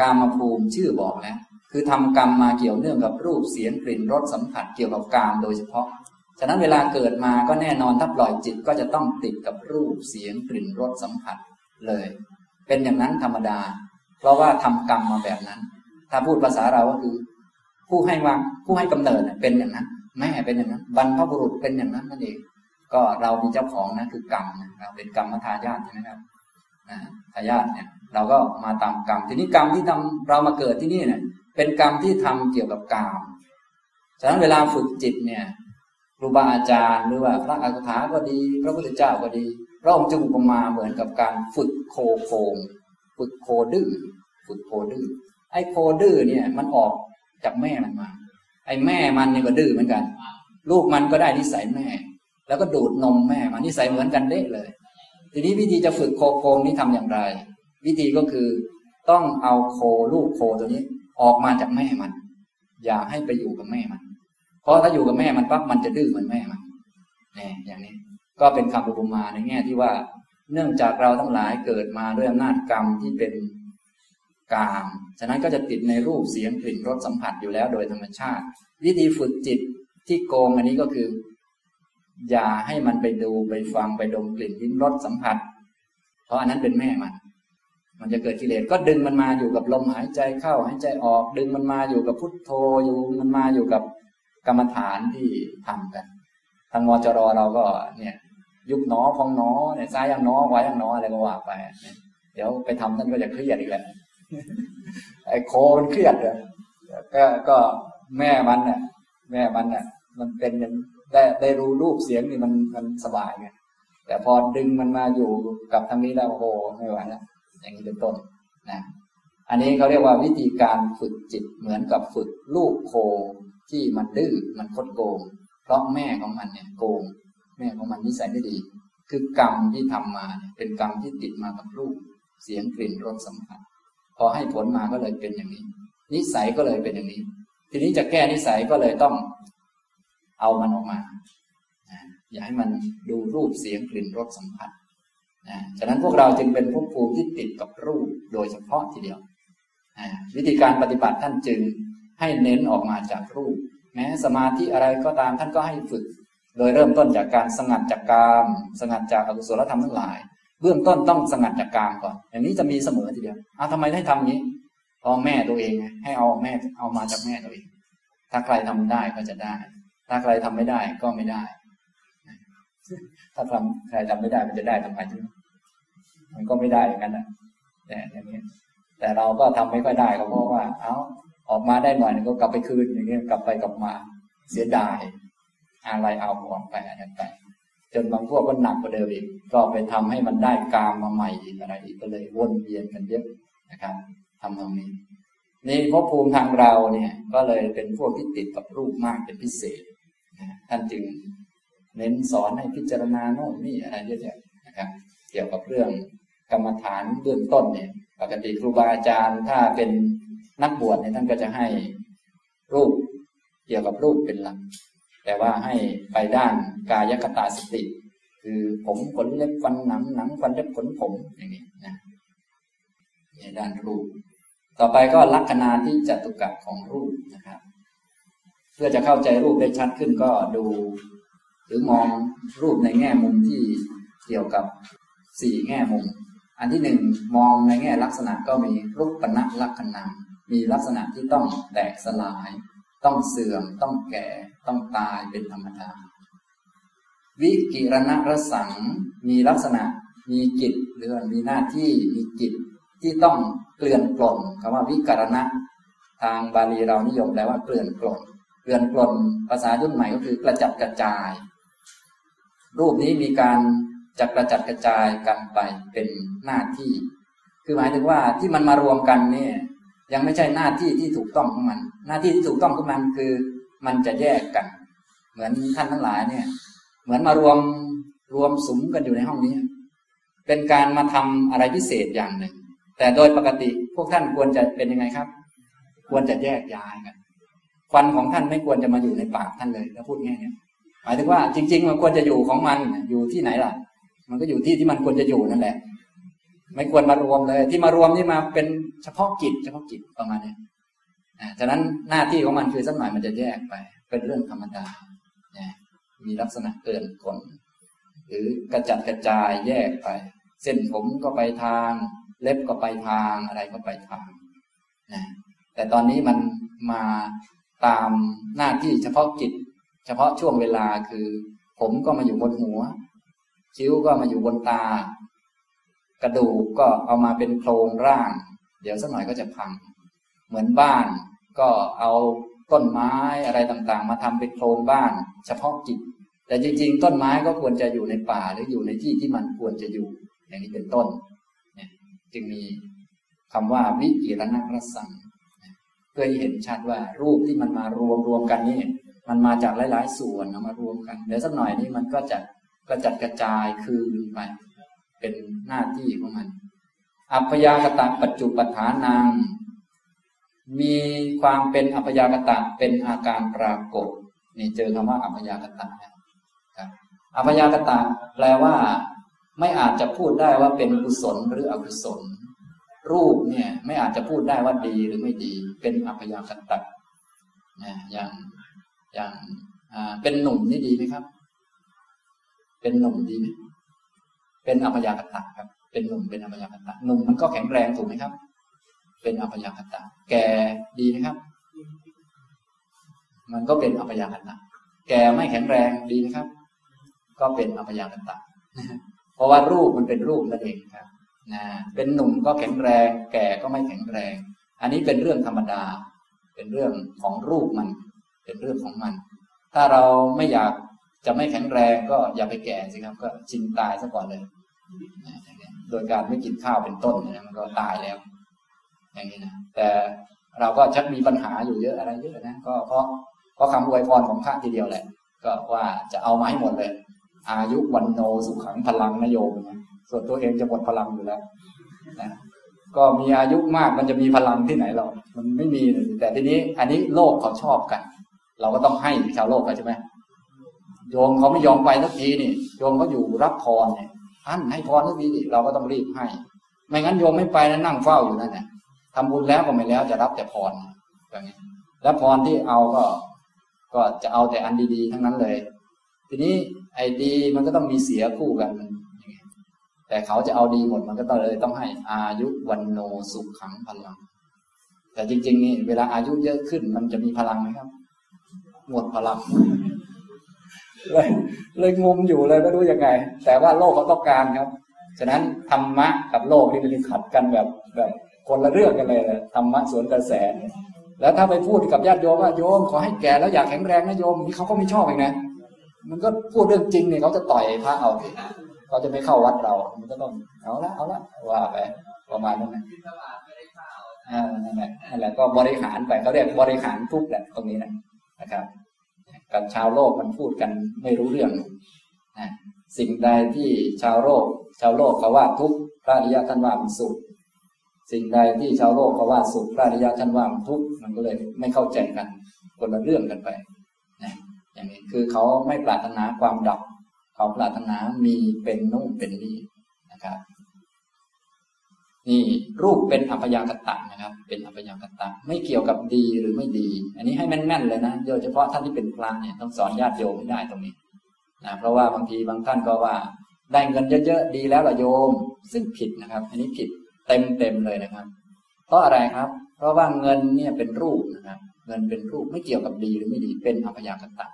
กามภูมิชื่อบอกแล้วคือทำกรรมมาเกี่ยวเนื่องกับรูปเสียงกลิ่นรสสัมผัสเกี่ยวกับกามโดยเฉพาะ ฉะนั้นเวลาเกิดมาก็แน่นอนถ้าปล่อยจิตก็จะต้องติดกับรูปเสียงกลิ่นรสสัมผัสเลย เป็นอย่างนั้นธรรมดา เพราะว่าทำกรรมมาแบบนั้น ถ้าพูดภาษาเราก็คือ ผู้ให้วางผู้ให้กำเนิดเป็นอย่างนั้นแม่เป็นอย่างนั้น บรรพบุรุษเป็นอย่างนั้นนั่นเองก็เรามีเจ้าของนะคือกรรมนะเราเป็นกรรมทายาทใช่ไหมครับทายาทเนี่ย เราก็มาตามกรรมทีนี้กรรมที่ทำเรามาเกิดที่นี่เนี่ย เป็นกรรมที่ทำเกี่ยวกับกรรมฉะนั้นเวลาฝึกจิตเนี่ย รูบาอาจารย์ หรือว่าพระอัคถาก็ดี พระพุทธเจ้าก็ดีพระองค์จึงอุปมาเหมือนกับการฝึกโคโคงฝึกโคดื้อฝึกโคดื้อไอ้โคดื้อเนี่ยมันออกจากแม่มันมา ไอ้แม่มันเนี่ยก็ดื้อเหมือนกัน ลูกมันก็ได้นิสัยแม่ แล้วก็ดูดนมแม่มานิสัยเหมือนกันเด้เลย ทีนี้วิธีจะฝึกโคโคงนี้ทำอย่างไร วิธีก็คือต้องเอาโคลูกโคตัวนี้ ออกมาจากแม่มัน อย่าให้ไปอยู่กับแม่มัน เพราะถ้าอยู่กับแม่มันปั๊บมันจะดื้อเหมือนแม่มันนี่อย่างนี้ ก็เป็นคำอุปมาในแง่ที่ว่า เนื่องจากเราทั้งหลายเกิดมาด้วยอำนาจกรรมที่เป็นกามฉะนั้นก็จะติดในรูปเสียงกลิ่นรสสัมผัสอยู่แล้วโดยธรรมชาติ วิธีฝึกจิตที่โกงอันนี้ก็คือ อย่าให้มันไปดูไปฟังไปดมกลิ่นลิ้มรสสัมผัส เพราะอันนั้นเป็นแม่มัน มันจะเกิดกิเลสก็ดึงมันมาอยู่กับลมหายใจเข้าหายใจออก ดึงมันมาอยู่กับพุทโธอยู่มันมาอยู่กับ กรรมฐานที่ทำกัน ทางมจรเราก็เนี่ย ยุบหนอพองหนอเนี่ยซ้ายยังหนอขวายังหนออะไรก็ว่าไปเดี๋ยวไปทำท่านก็จะเครียดอีกแหละไอ้โคมันเครียดเลยก็ก็แม่มันเนี่ยแม่มันเนี่ยมันเป็นได้ได้รู้รูปเสียงนี่มันมันสบายไงแต่พอดึงมันมาอยู่กับทางนี้แล้วโอ้โหไม่ไหวแล้วอย่างนี้เป็นต้นนะอันนี้เขาเรียกว่าวิธีการฝึกจิตเหมือนกับฝึกลูกโค ที่มันดื้อมันคดโกง เพราะแม่ของมันเนี่ยโกง แม่ของมันนิสัยไม่ดี คือกรรมที่ทำมาเป็นกรรมที่ติดมากับรูป เสียงกลิ่นรสสัมผัสพอให้ผลมาก็เลยเป็นอย่างนี้ นิสัยก็เลยเป็นอย่างนี้ ทีนี้จะแก้นิสัยก็เลยต้องเอามันออกมา อย่าให้มันดูรูปเสียงกลิ่นรสสัมผัสฉะนั้นพวกเราจึงเป็นภพภูมิที่ติดกับรูปโดยเฉพาะทีเดียว วิธีการปฏิบัติท่านจึง ให้เน้นออกมาจากรูป แม้สมาธิอะไรก็ตามท่านก็ให้ฝึก โดยเริ่มต้นจากการสงัดจากกาม สงัดจากอกุศลธรรมทั้งหลาย เบื้องต้นต้องสงัดจากกามก่อน อย่างนี้จะมีเสมอทีเดียวอ้าวทำไมให้ทำอย่านี้พราะแม่ตัวเองให้เอาแม่เอามาจากแม่ตัวเอง ถ้าใครทำได้ก็จะได้ ถ้าใครทำไม่ได้ก็ไม่ได้ ถ้าทำใครทำไม่ได้มันจะได้ทำไมถึงมันก็ไม่ได้อย่างนั้นนะแต่อย่างนี้แต่เราก็ทำไม่ค่อยได้ก็เพราะว่า เอ้า ออกมาได้หน่อยก็กลับไปคืนอย่างเงี้ยกลับไปกลับมา เสียดาย อะไรเอาออกไปอะไรไป จนบางพวกก็หนักกว่าเดิมอีก ก็ไปทำให้มันได้กามมาใหม่อีกอะไรอีกก็เลยวนเวียนกันเยอะนะครับทำตรงนี้ นี่พบภูมิทางเราเนี่ยก็เลยเป็นพวกที่ติดกับรูปมากเป็นพิเศษท่านจึงเน้นสอนให้พิจารณาโน่นนี่อะไรเยอะแยะนะครับ เกี่ยวกับเรื่องกรรมฐานเบื้องต้นเนี่ย ปกติครูบาอาจารย์ถ้าเป็น นักบวชเนี่ยท่านก็จะให้รูปเกี่ยวกับรูปเป็นหลัก แต่ว่าให้ไปด้านกายคตาสติ คือผมขนเล็บฟันหนังหนังฟันเล็บขนผมอย่างนี้นะในด้านรูป ต่อไปก็ลักษณะที่จตุกะของรูปนะครับ เพื่อจะเข้าใจรูปได้ชัดขึ้นก็ดู หรือมองรูปในแง่มุมที่เกี่ยวกับสี่แง่มุม อันที่หนึ่งมองในแง่ลักษณะก็มีรูปปณะลักษณะ มีลักษณะที่ต้องแตกสลาย ต้องเสื่อม ต้องแก่ ต้องตายเป็นธรรมดา วิกิรณรสัง มีลักษณะ มีจิตหรือมีหน้าที่ มีจิตที่ต้องเกลื่อนกล่นคำว่าวิกรณะ ทางบาลีเรานิยมแปลว่าเกลื่อนกล่น เกลื่อนกลนภาษายุ่นใหม่ก็คือกระจัดกระจาย รูปนี้มีการจัดกระจัดกระจายกันไปเป็นหน้าที่ คือหมายถึงว่าที่มันมารวมกันเนี่ย ยังไม่ใช่หน้าที่ที่ถูกต้องของมัน หน้าที่ที่ถูกต้องของมันคือ มันจะแยกกัน เหมือนท่านทั้งหลายเนี่ย เหมือนมารวมรวมสุมกันอยู่ในห้องนี้ เป็นการมาทำอะไรพิเศษอย่างหนึ่ง แต่โดยปกติพวกท่านควรจะเป็นยังไงครับ ควรจะแยกย้ายกันควันของท่านไม่ควรจะมาอยู่ในปากท่านเลยถ้าพูดง่ายๆหมายถึงว่าจริง ๆ มันควรจะอยู่ของมันอยู่ที่ไหนล่ะ มันก็อยู่ที่ที่มันควรจะอยู่นั่นแหละ ไม่ควรมารวมเลย ที่มารวมนี่มาเป็นเฉพาะกิจ เฉพาะกิจประมาณนี้อ่าฉะนั้นหน้าที่ของมันคือสักหน่อยมันจะแยกไป เป็นเรื่องธรรมดาเนี่ยมีลักษณะเกินคน หรือกระจัดกระจายแยกไป เส้นผมก็ไปทาง เล็บก็ไปทางอะไรก็ไปทางนะแต่ตอนนี้มันมาตามหน้าที่เฉพาะกิจ เฉพาะช่วงเวลาคือ ผมก็มาอยู่บนหัว คิ้วก็มาอยู่บนตา กระดูกก็เอามาเป็นโครงร่าง เดี๋ยวสักหน่อยก็จะพัง เหมือนบ้านก็เอาต้นไม้อะไรต่างๆ มาทำเป็นโครงบ้านเฉพาะกิจแต่จริงๆ ต้นไม้ก็ควรจะอยู่ในป่าหรืออยู่ในที่ที่มันควรจะอยู่ อย่างนี้เป็นต้นเนี่ยจึงมีคำว่าวิกิรณรสังเพื่อเห็นชัดว่ารูปที่มันมารวมรวมกันนี่มันมาจากหลาย ๆ ส่วนเอามารวมกันเดี๋ยวสักหน่อยนี้มันก็จะกระจัดกระจายคืนไป เป็นหน้าที่ของมัน อัพยากตะปัจจุปฐานัง มีความเป็นอัพยากตะเป็นอาการปรากฏนี่เจอคำว่าอัพยากตะครับอัพยากตะแปลว่า ไม่อาจจะพูดได้ว่าเป็นกุศลหรืออกุศล รูปเนี่ย ไม่อาจจะพูดได้ว่าดีหรือไม่ดี เป็นอัพยากตะนะอย่างอย่างเป็นหนุ่มนี่ดีไหมครับ เป็นหนุ่มดีไหม เป็นอัพยากตะครับ เป็นหนุ่มเป็นอัพยากตะหนุ่มมันก็แข็งแรงถูกไหมครับ เป็นอัพยากตะ แก่ดีไหมครับ มันก็เป็นอัพยากตะ แก่ไม่แข็งแรงดีไหมครับ ก็เป็นอัพยากตะ เพราะว่ารูปมันเป็นรูปนั่นเองครับนะเป็นหนุ่มก็แข็งแรง แก่ก็ไม่แข็งแรง อันนี้เป็นเรื่องธรรมดา เป็นเรื่องของรูปมัน เป็นเรื่องของมัน ถ้าเราไม่อยาก จะไม่แข็งแรงก็อย่าไปแก่สิครับ ก็ชินตายซะก่อนเลยโดยการไม่กินข้าวเป็นต้นนะมันก็ตายแล้ว อย่างนี้นะแต่เราก็ชักมีปัญหาอยู่เยอะอะไรเยอะนะก็เพราะเพราะคำอวยพรของพระทีเดียวแหละ ก็ว่าจะเอามาให้หมดเลย อายุวันโนสุขังพลังนโยมนะส่วนตัวเองจะหมดพลังอยู่แล้วนะก็มีอายุมากมันจะมีพลังที่ไหนเรามันไม่มีแต่ทีนี้ อันนี้โลกเขาชอบกัน เราก็ต้องให้ชาวโลกใช่ไหม โยมเขาไม่ยอมไปสักทีนี่โยมเขาอยู่รับพรเนี่ยท่านให้พรสักทีเราก็ต้องรีบให้ ไม่งั้นโยมไม่ไปนะนั่งเฝ้าอยู่นั่นแหละทำบุญแล้วก็ไม่แล้วจะรับแต่พรอย่างนี้ แล้วพรที่เอาก็ ก็จะเอาแต่อันดีๆ ทั้งนั้นเลย ทีนี้ไอ้ดีมันก็ต้องมีเสียคู่กันแต่เขาจะเอาดีหมดมันก็ต้องเลยต้องให้อายุวันโนสุขขังพลัง แต่จริง ๆ นี่เวลาอายุเยอะขึ้นมันจะมีพลังไหมครับ หมดพลัง เลยเลยงมอยู่เลยไม่รู้ยังไง แต่ว่าโลกเขาต้องการครับ ฉะนั้นธรรมะกับโลกนี่มันขัดกันแบบแบบคนละเรื่องกันเลยธรรมะสวนกระแส แล้วถ้าไปพูดกับญาติโยมว่าโยมขอให้แก่แล้วอยากแข็งแรงนะโยมนี่เขาก็ไม่ชอบเองนะมันก็พูดเรื่องจริงเนี่ยเขาจะต่อยพระเอาเขาจะไม่เข้าวัดเรา มันก็ต้องเอาละเอาละว่าไปประมาณนั้นนะอ่านั่นแหละนั่นแหละก็บริหารไปเขาเรียกบริหารทุกแหละตรงนี้นะนะครับ กับชาวโลกมันพูดกันไม่รู้เรื่องนะสิ่งใดที่ชาวโลก ชาวโลกเขาว่าทุกพระอริยท่านว่ามันสุข สิ่งใดที่ชาวโลกเขาว่าสุขพระอริยท่านว่ามันทุกข์มันก็เลยไม่เข้าใจกันคนละเรื่องกันไปนะอย่างนี้คือเขาไม่ปรารถนาความดับ เขาปรารถนามีเป็นนู่นเป็นนี่นะครับ นี่รูปเป็นอัพยากตะนะครับ เป็นอัพยากตะ ไม่เกี่ยวกับดีหรือไม่ดี อันนี้ให้แม่นๆเลยนะโดยเฉพาะท่านที่เป็นพระเนี่ยต้องสอนญาติโยมให้ได้ตรงนี้นะเพราะว่าบางทีบางท่านก็ว่า ได้เงินเยอะๆดีแล้วละโยม ซึ่งผิดนะครับ อันนี้ผิดเต็มๆเลยนะครับ เพราะอะไรครับ เพราะว่าเงินเนี่ยเป็นรูปนะครับ เงินเป็นรูปไม่เกี่ยวกับดีหรือไม่ดี เป็นอัพยากตะ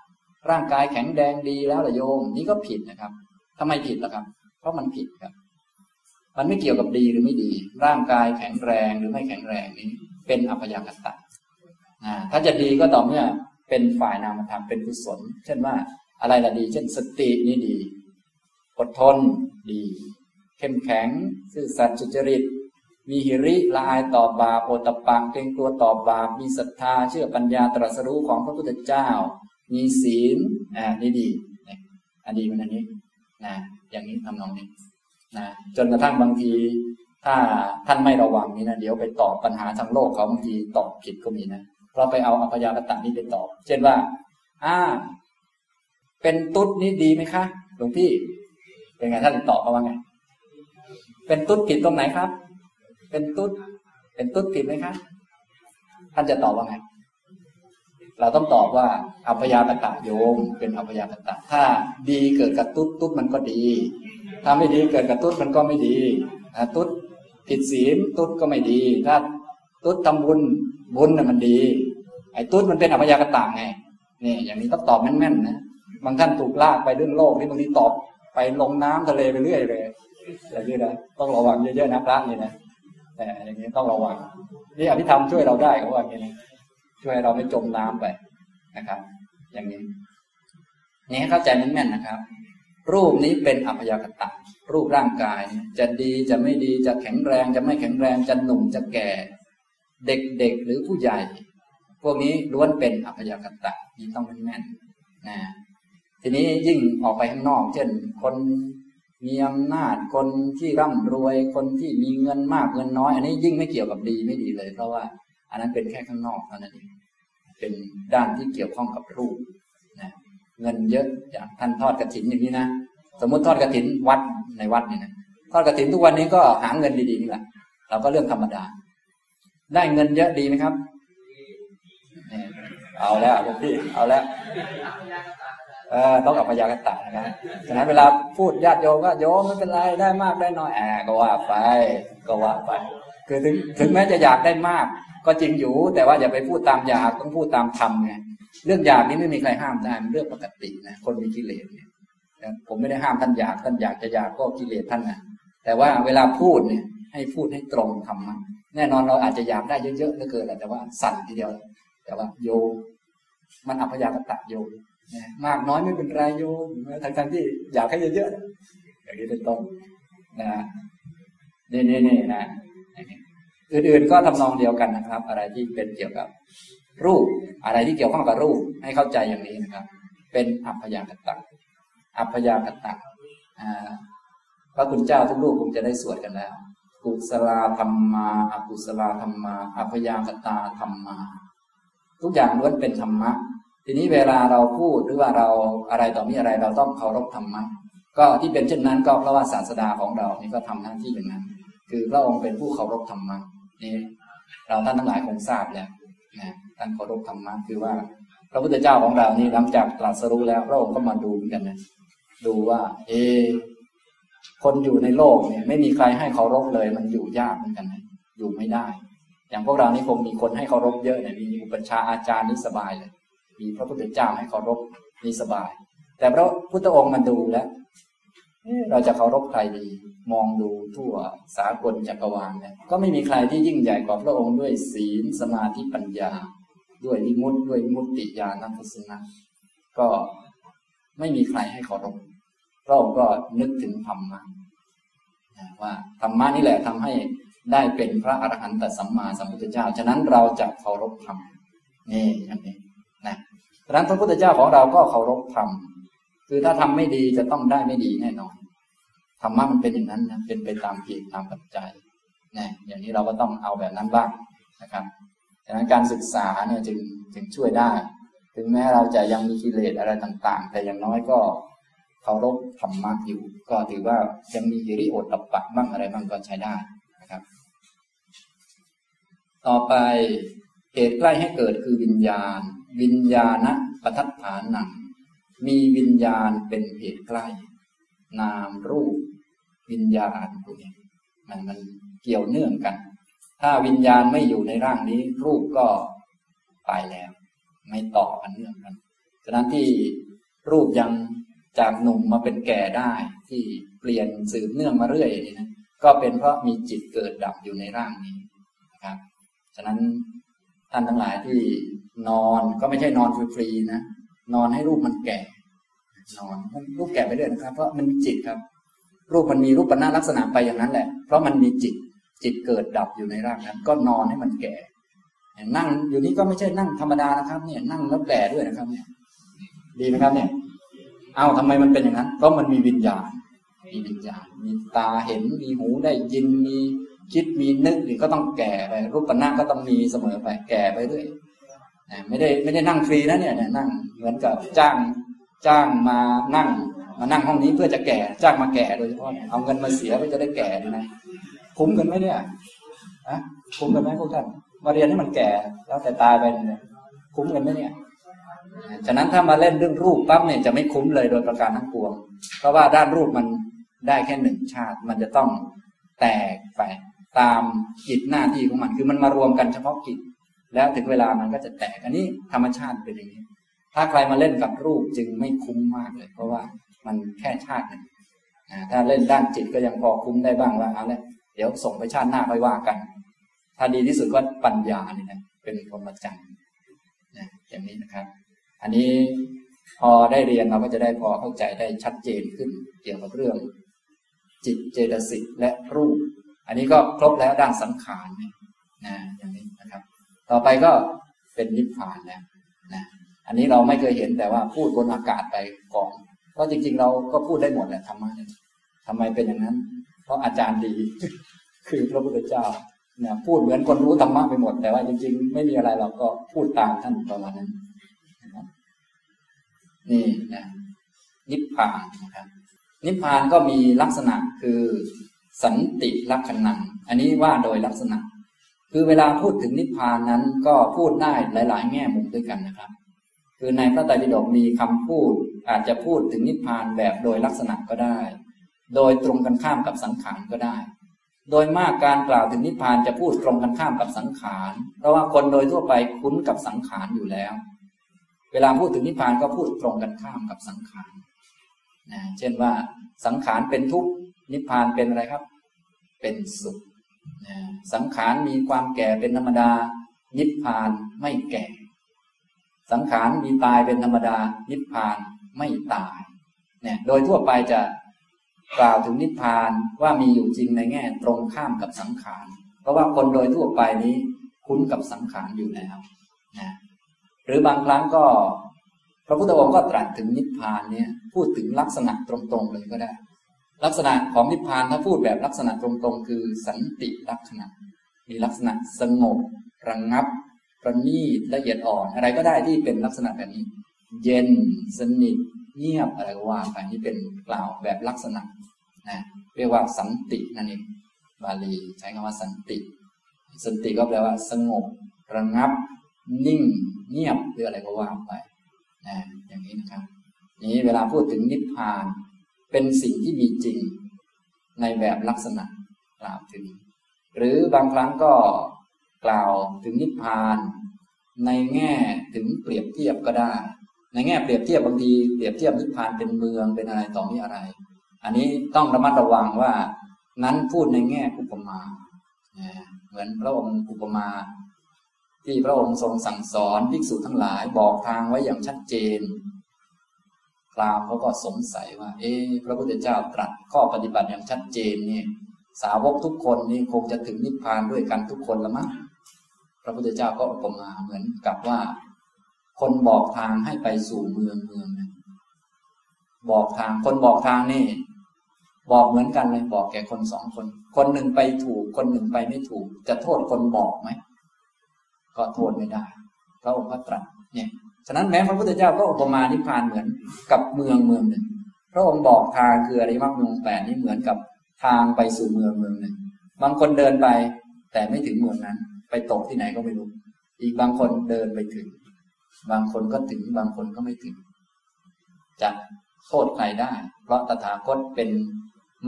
ร่างกายแข็งแรงดีแล้วละโยม นี่ก็ผิดนะครับทำไมผิดล่ะครับ เพราะมันผิดครับ มันไม่เกี่ยวกับดีหรือไม่ดี ร่างกายแข็งแรงหรือไม่แข็งแรงนี้ เป็นอัพยากตะถ้าจะดีก็ต่อเมื่อเป็นฝ่ายนามธรรมเป็นกุศล เช่นว่าอะไรละดี เช่นสตินี่ดี อดทนดี เข้มแข็ง ซื่อสัตย์สุจริต มีหิริละอายต่อบาปโอตปะเกรงตัวต่อบาป มีศรัทธาเชื่อปัญญาตรัสรู้ของพระพุทธเจ้า มีศีล อ่า นี่ดี อันดีมันอันนี้นะอย่างนี้ทำนองนี้ นะจนกระทั่งบางทีถ้าท่านไม่ระวังนี่นะเดี๋ยวไปตอบปัญหาทางโลกเขาบางทีตอบผิดก็มีนะเราไปเอาอัพยากตะนี้ไปตอบ เช่นว่า อ่า เป็นตุ๊ดนี่ดีไหมคะหลวงพี่ เป็นไงท่านตอบเขาว่าไง เป็นตุ๊ดผิดตรงไหนครับ เป็นตุ๊ด เป็นตุ๊ดผิดไหมคะท่านจะตอบว่าไง เราต้องตอบว่า อัพยากตะโยม เป็นอัพยากตะถ้าดีเกิดกับตุ๊ดตุ๊ดมันก็ดี ถ้าไม่ดีเกิดกับตุ๊ดมันก็ไม่ดีตุ๊ดผิดศีลตุ๊ดก็ไม่ดี ถ้าตุ๊ดทำบุญบุญน่ะมันดี ไอ้ตุ๊ดมันเป็นอัพยากตะไงนี่อย่างนี้ต้องตอบแม่นๆนะบางท่านถูกลากไปเรื่องโลกนี่บางทีตอบไปลงน้ำทะเลไปเรื่อยเลยอย่างนี้นะต้องระวังเยอะๆนะพระนี่นะแต่อย่างนี้ต้องระวังนี่อภิธรรมช่วยเราได้เขาว่าอย่างนี้นะช่วยเราไม่จมน้ำไปนะครับ อย่างนี้นี่ให้เข้าใจแม่นๆนะครับ รูปนี้เป็นอัพยากตะ รูปร่างกายจะดีจะไม่ดีจะแข็งแรง จะไม่แข็งแรงจะหนุ่มจะแก่ เด็กๆหรือผู้ใหญ่ พวกนี้ล้วนเป็นอัพยากตะนี่ต้องแม่นๆนะทีนี้ยิ่งออกไปข้างนอก เช่น คนมีอำนาจคนที่ร่ำรวยคนที่มีเงินมากเงินน้อย อันนี้ยิ่งไม่เกี่ยวกับดีไม่ดีเลย เพราะว่า อันนั้นเป็นแค่ข้างนอกเท่านั้นเองเป็นด้านที่เกี่ยวข้องกับรูป เงินเยอะอย่างท่านทอดกระถินอย่างนี้นะสมมติทอดกระถินวัดในวัดนี่นะทอดกระถินทุกวันนี้ก็หาเงินดีๆนี่แหละเราก็เรื่องธรรมดา ได้เงินเยอะดีไหมครับ เอาแล้วหลวงพี่เอาแล้วเออต้องอัพยากตะนะครับฉะนั้นเวลาพูดญาติโยมก็โยมไม่เป็นไรได้มากได้น้อยแอบก็ว่าไป ก็ว่าไป คือถึงถึงแม้จะอยากได้มาก ก็จริงอยู่ แต่ว่าอย่าไปพูดตามอยากต้องพูดตามธรรมไง เรื่องอยากนี้ไม่มีใครห้ามได้มันเรื่องปกตินะคนมีกิเลสเนี่ยผมไม่ได้ห้ามท่านอยากท่านอยากจะอยากก็กิเลสท่านนะแต่ว่าเวลาพูดเนี่ย ให้พูดให้ตรงธรรมะแน่นอนเราอาจจะอยากได้เยอะๆเหลือเกินแหละแต่ว่าสั่นทีเดียว แต่ว่าโยมันอัพยากตะโยมากน้อยไม่เป็นไรโยทั้งทั้งที่อยากให้เยอะๆอย่างนี้เป็นต้นนะนี่นี่นี่นะอื่นๆก็ทำนองเดียวกันนะครับ อะไรที่เป็นเกี่ยวกับ รูปอะไรที่เกี่ยวข้องกับรูปให้เข้าใจอย่างนี้นะครับ เป็นอัพยากตะอัพยากตะพระคุณเจ้าทุกรูปคงจะได้สวดกันแล้ว กุศลธรรมาอกุศลธรรมาอัพยากตาธรรมา ทุกอย่างล้วนเป็นธรรมะ ทีนี้เวลาเราพูดหรือว่าเราอะไรต่อมีอะไรเราต้องเคารพธรรมะก็ที่เป็นเช่นนั้นก็เพราะว่าศาสดาของเรานี่ก็ทำหน้าที่อย่างนั้น คือพระองค์เป็นผู้เคารพธรรมะนี่เราท่านทั้งหลายคงทราบแล้วนะ ท่านเคารพธรรมะคือว่า พระพุทธเจ้าของเรานี่หลังจากตรัสรู้แล้วพระองค์ก็มาดูเหมือนกันนะดูว่า เอ คนอยู่ในโลกเนี่ย ไม่มีใครให้เคารพเลย มันอยู่ยากเหมือนกันนะอยู่ไม่ได้ อย่างพวกเรานี่คงมีคนให้เคารพเยอะเนี่ยมีอุปชาอาจารย์นี่สบายเลย มีพระพุทธเจ้าให้เคารพนี่สบาย แต่พระพุทธองค์มันดูแล้วเราจะเคารพใครดี มองดูทั่วสากลจักรวาลเนี่ยก็ไม่มีใครที่ยิ่งใหญ่กว่าพระองค์ด้วยศีลสมาธิปัญญา ด้วยวิมุตด้วยมุตติญาณทัศนะก็ไม่มีใครให้เคารพพระองค์ก็นึกถึงธรรมะว่าธรรมะนี่แหละทำให้ได้เป็นพระอรหันตสัมมาสัมพุทธเจ้า ฉะนั้นเราจะเคารพธรรมนี่อย่างนี้นะดังนั้นพระพุทธเจ้าของเราก็เคารพธรรมคือถ้าทำไม่ดีจะต้องได้ไม่ดีแน่นอนธรรมะมันเป็นอย่างนั้นนะเป็นไปตามเหตุตามปัจจัยนะอย่างนี้เราก็ต้องเอาแบบนั้นบ้างนะครับ ดังนั้นการศึกษาเนี่ยจึงจึงช่วยได้ ถึงแม้เราจะยังมีกิเลสอะไรต่าง ๆ แต่อย่างน้อยก็เคารพธรรมะอยู่ ก็ถือว่ายังมีฮิริโอตตปะบ้างอะไรบ้างก็ใช้ได้นะครับ ต่อไปเหตุใกล้ให้เกิดคือวิญญาณ วิญญาณปัทัฏฐานหนังมีวิญญาณเป็นเหตุใกล้ นามรูป วิญญาณพวกนี้มันมันเกี่ยวเนื่องกัน ถ้าวิญญาณไม่อยู่ในร่างนี้ รูปก็ตายแล้ว ไม่ต่อกันเนื่องกันฉะนั้นที่รูปยังจากหนุ่มมาเป็นแก่ได้ ที่เปลี่ยนสืบเนื่องมาเรื่อยนี่นะก็เป็นเพราะมีจิตเกิดดับอยู่ในร่างนี้นะครับฉะนั้นท่านทั้งหลายที่นอนก็ไม่ใช่นอนฟรีๆนะนอนให้รูปมันแก่ นอนรูปแก่ไปเรื่อยนะครับ เพราะมันมีจิตครับ รูปมันมีรูปปัญนาลักษณะไปอย่างนั้นแหละ เพราะมันมีจิต จิตเกิดดับอยู่ในร่างนั้น ก็นอนให้มันแก่ นั่งอยู่นี้ก็ไม่ใช่นั่งธรรมดานะครับ เนี่ยนั่งแล้วแก่ด้วยนะครับ เนี่ย ดีไหมครับ เนี่ย เอาทำไมมันเป็นอย่างนั้น เพราะมันมีวิญญาณ มีวิญญาณ มีตาเห็น มีหูได้ยิน มีคิด มีนึกนี่ก็ต้องแก่ไป รูปปัญนาก็ต้องมีเสมอไป แก่ไปเรื่อยไม่ได้ไม่ได้นั่งฟรีนะเนี่ยนั่งเหมือนกับจ้างจ้างมานั่ง มานั่งห้องนี้เพื่อจะแก่ จ้างมาแก่โดยเฉพาะเอาเงินมาเสียเพื่อจะได้แก่นะ คุ้มกันไหมเนี่ยอะคุ้มกันไหมพวกท่านมาเรียนให้มันแก่ แล้วแต่ตายไปเนี่ยคุ้มกันไหมเนี่ยฉะนั้นถ้ามาเล่นเรื่องรูปปั๊บเนี่ยจะไม่คุ้มเลยโดยประการทั้งปวง เพราะว่าด้านรูปมันได้แค่หนึ่งชาติ มันจะต้องแตกไปตามกิจหน้าที่ของมัน คือมันมารวมกันเฉพาะกิจ แล้วถึงเวลามันก็จะแตกอันนี้ธรรมชาติเป็นอย่างนี้ ถ้าใครมาเล่นกับรูปจึงไม่คุ้มมากเลย เพราะว่ามันแค่ชาติหนึ่งถ้าเล่นด้านจิตก็ยังพอคุ้มได้บ้างว่าเอาละ เดี๋ยวส่งไปชาติหน้าค่อยว่ากัน ถ้าดีที่สุดก็ปัญญานี่นะเป็นพรหมจรรย์นะอย่างนี้นะครับ อันนี้พอได้เรียนเราก็จะได้พอเข้าใจได้ชัดเจนขึ้นเกี่ยวกับเรื่อง จิตเจตสิกและรูป อันนี้ก็ครบแล้วด้านสังขารนะอย่างนี้นะครับ ต่อไปก็เป็นนิพพานแล้วนะอันนี้เราไม่เคยเห็นแต่ว่าพูดบนอากาศไปก่อนเพราะจริงๆ เราก็พูดได้หมดแหละธรรมะเนี่ยทำไมเป็นอย่างนั้น เพราะอาจารย์ดี คือพระพุทธเจ้าเนี่ยพูดเหมือนคนรู้ธรรมะไปหมด แต่ว่าจริงๆ ไม่มีอะไรเราก็พูดตามท่านประมาณนั้นนี่นะนิพพานนะครับนิพพานก็มีลักษณะคือสันติลักษณะอันนี้ว่าโดยลักษณะ คือเวลาพูดถึงนิพพานนั้นก็พูดได้หลาย ๆ แง่มุมด้วยกันนะครับ คือในพระไตรปิฎกมีคำพูดอาจจะพูดถึงนิพพานแบบโดยลักษณะก็ได้ โดยตรงกันข้ามกับสังขารก็ได้ โดยมากการกล่าวถึงนิพพานจะพูดตรงกันข้ามกับสังขาร เพราะว่าคนโดยทั่วไปคุ้นกับสังขารอยู่แล้ว เวลาพูดถึงนิพพานก็พูดตรงกันข้ามกับสังขารนะเช่นว่าสังขารเป็นทุกข์นิพพานเป็นอะไรครับ เป็นสุขนะสังขารมีความแก่เป็นธรรมดา นิพพานไม่แก่ สังขารมีตายเป็นธรรมดา นิพพานไม่ตายเนี่ยโดยทั่วไปจะ กล่าวถึงนิพพานว่ามีอยู่จริงในแง่ตรงข้ามกับสังขาร เพราะว่าคนโดยทั่วไปนี้คุ้นกับสังขารอยู่แล้วนะหรือบางครั้งก็ พระพุทธองค์ก็ตรัสถึงนิพพานเนี่ยพูดถึงลักษณะตรงๆเลยก็ได้ ลักษณะของนิพพานถ้าพูดแบบลักษณะตรงๆ คือสันติลักษณะ มีลักษณะสงบระงงับประณีตละเอียดอ่อน อะไรก็ได้ที่เป็นลักษณะแบบนี้ เย็นสนิท เงียบอะไรก็ว่าไปนี่เป็นกล่าวแบบลักษณะนะเรียกว่าสันตินั่นเองบาลีใช้คำว่าสันติ สันติก็แปลว่า สงบระงับ นิ่ง เงียบหรืออะไรก็ว่าไปนะอย่างนี้นะครับ นี้เวลาพูดถึงนิพพาน เป็นสิ่งที่มีจริง ในแบบลักษณะกล่าวถึง หรือบางครั้งก็กล่าวถึงนิพพาน ในแง่ถึงเปรียบเทียบก็ได้ ในแง่เปรียบเทียบบางทีเปรียบเทียบนิพพานเป็นเมืองเป็นอะไรต่อมีอะไร อันนี้ต้องระมัดระวังว่า นั้นพูดในแง่อุปมา เหมือนพระองค์อุปมา ที่พระองค์ทรงสั่งสอนภิกษุทั้งหลายบอกทางไว้อย่างชัดเจนพราหมณ์เขาก็สงสัยว่า เอ๊พระพุทธเจ้าตรัสข้อปฏิบัติอย่างชัดเจนนี่สาวกทุกคนนี่คงจะถึงนิพพานด้วยกันทุกคนละมั้งพระพุทธเจ้าก็อุปมาเหมือนกับว่า คนบอกทางให้ไปสู่เมืองเมืองนึงบอกทางคนบอกทางนี่ บอกเหมือนกันเลยบอกแก่คนสองคน คนหนึ่งไปถูก คนหนึ่งไปไม่ถูก จะโทษคนบอกไหมก็โทษไม่ได้พระองค์ก็ตรัสเนี่ยฉะนั้นแม้พระพุทธเจ้าก็อุปมานิพพานเหมือนกับเมืองเมืองหนึ่งพระองค์บอกทางคืออริมักมงแปดนี่เหมือนกับทางไปสู่เมืองเมืองหนึ่งบางคนเดินไป แต่ไม่ถึงเมืองนั้น ไปตกที่ไหนก็ไม่รู้ อีกบางคนเดินไปถึง บางคนก็ถึงบางคนก็ไม่ถึง จะโทษใครได้ เพราะตถาคตเป็น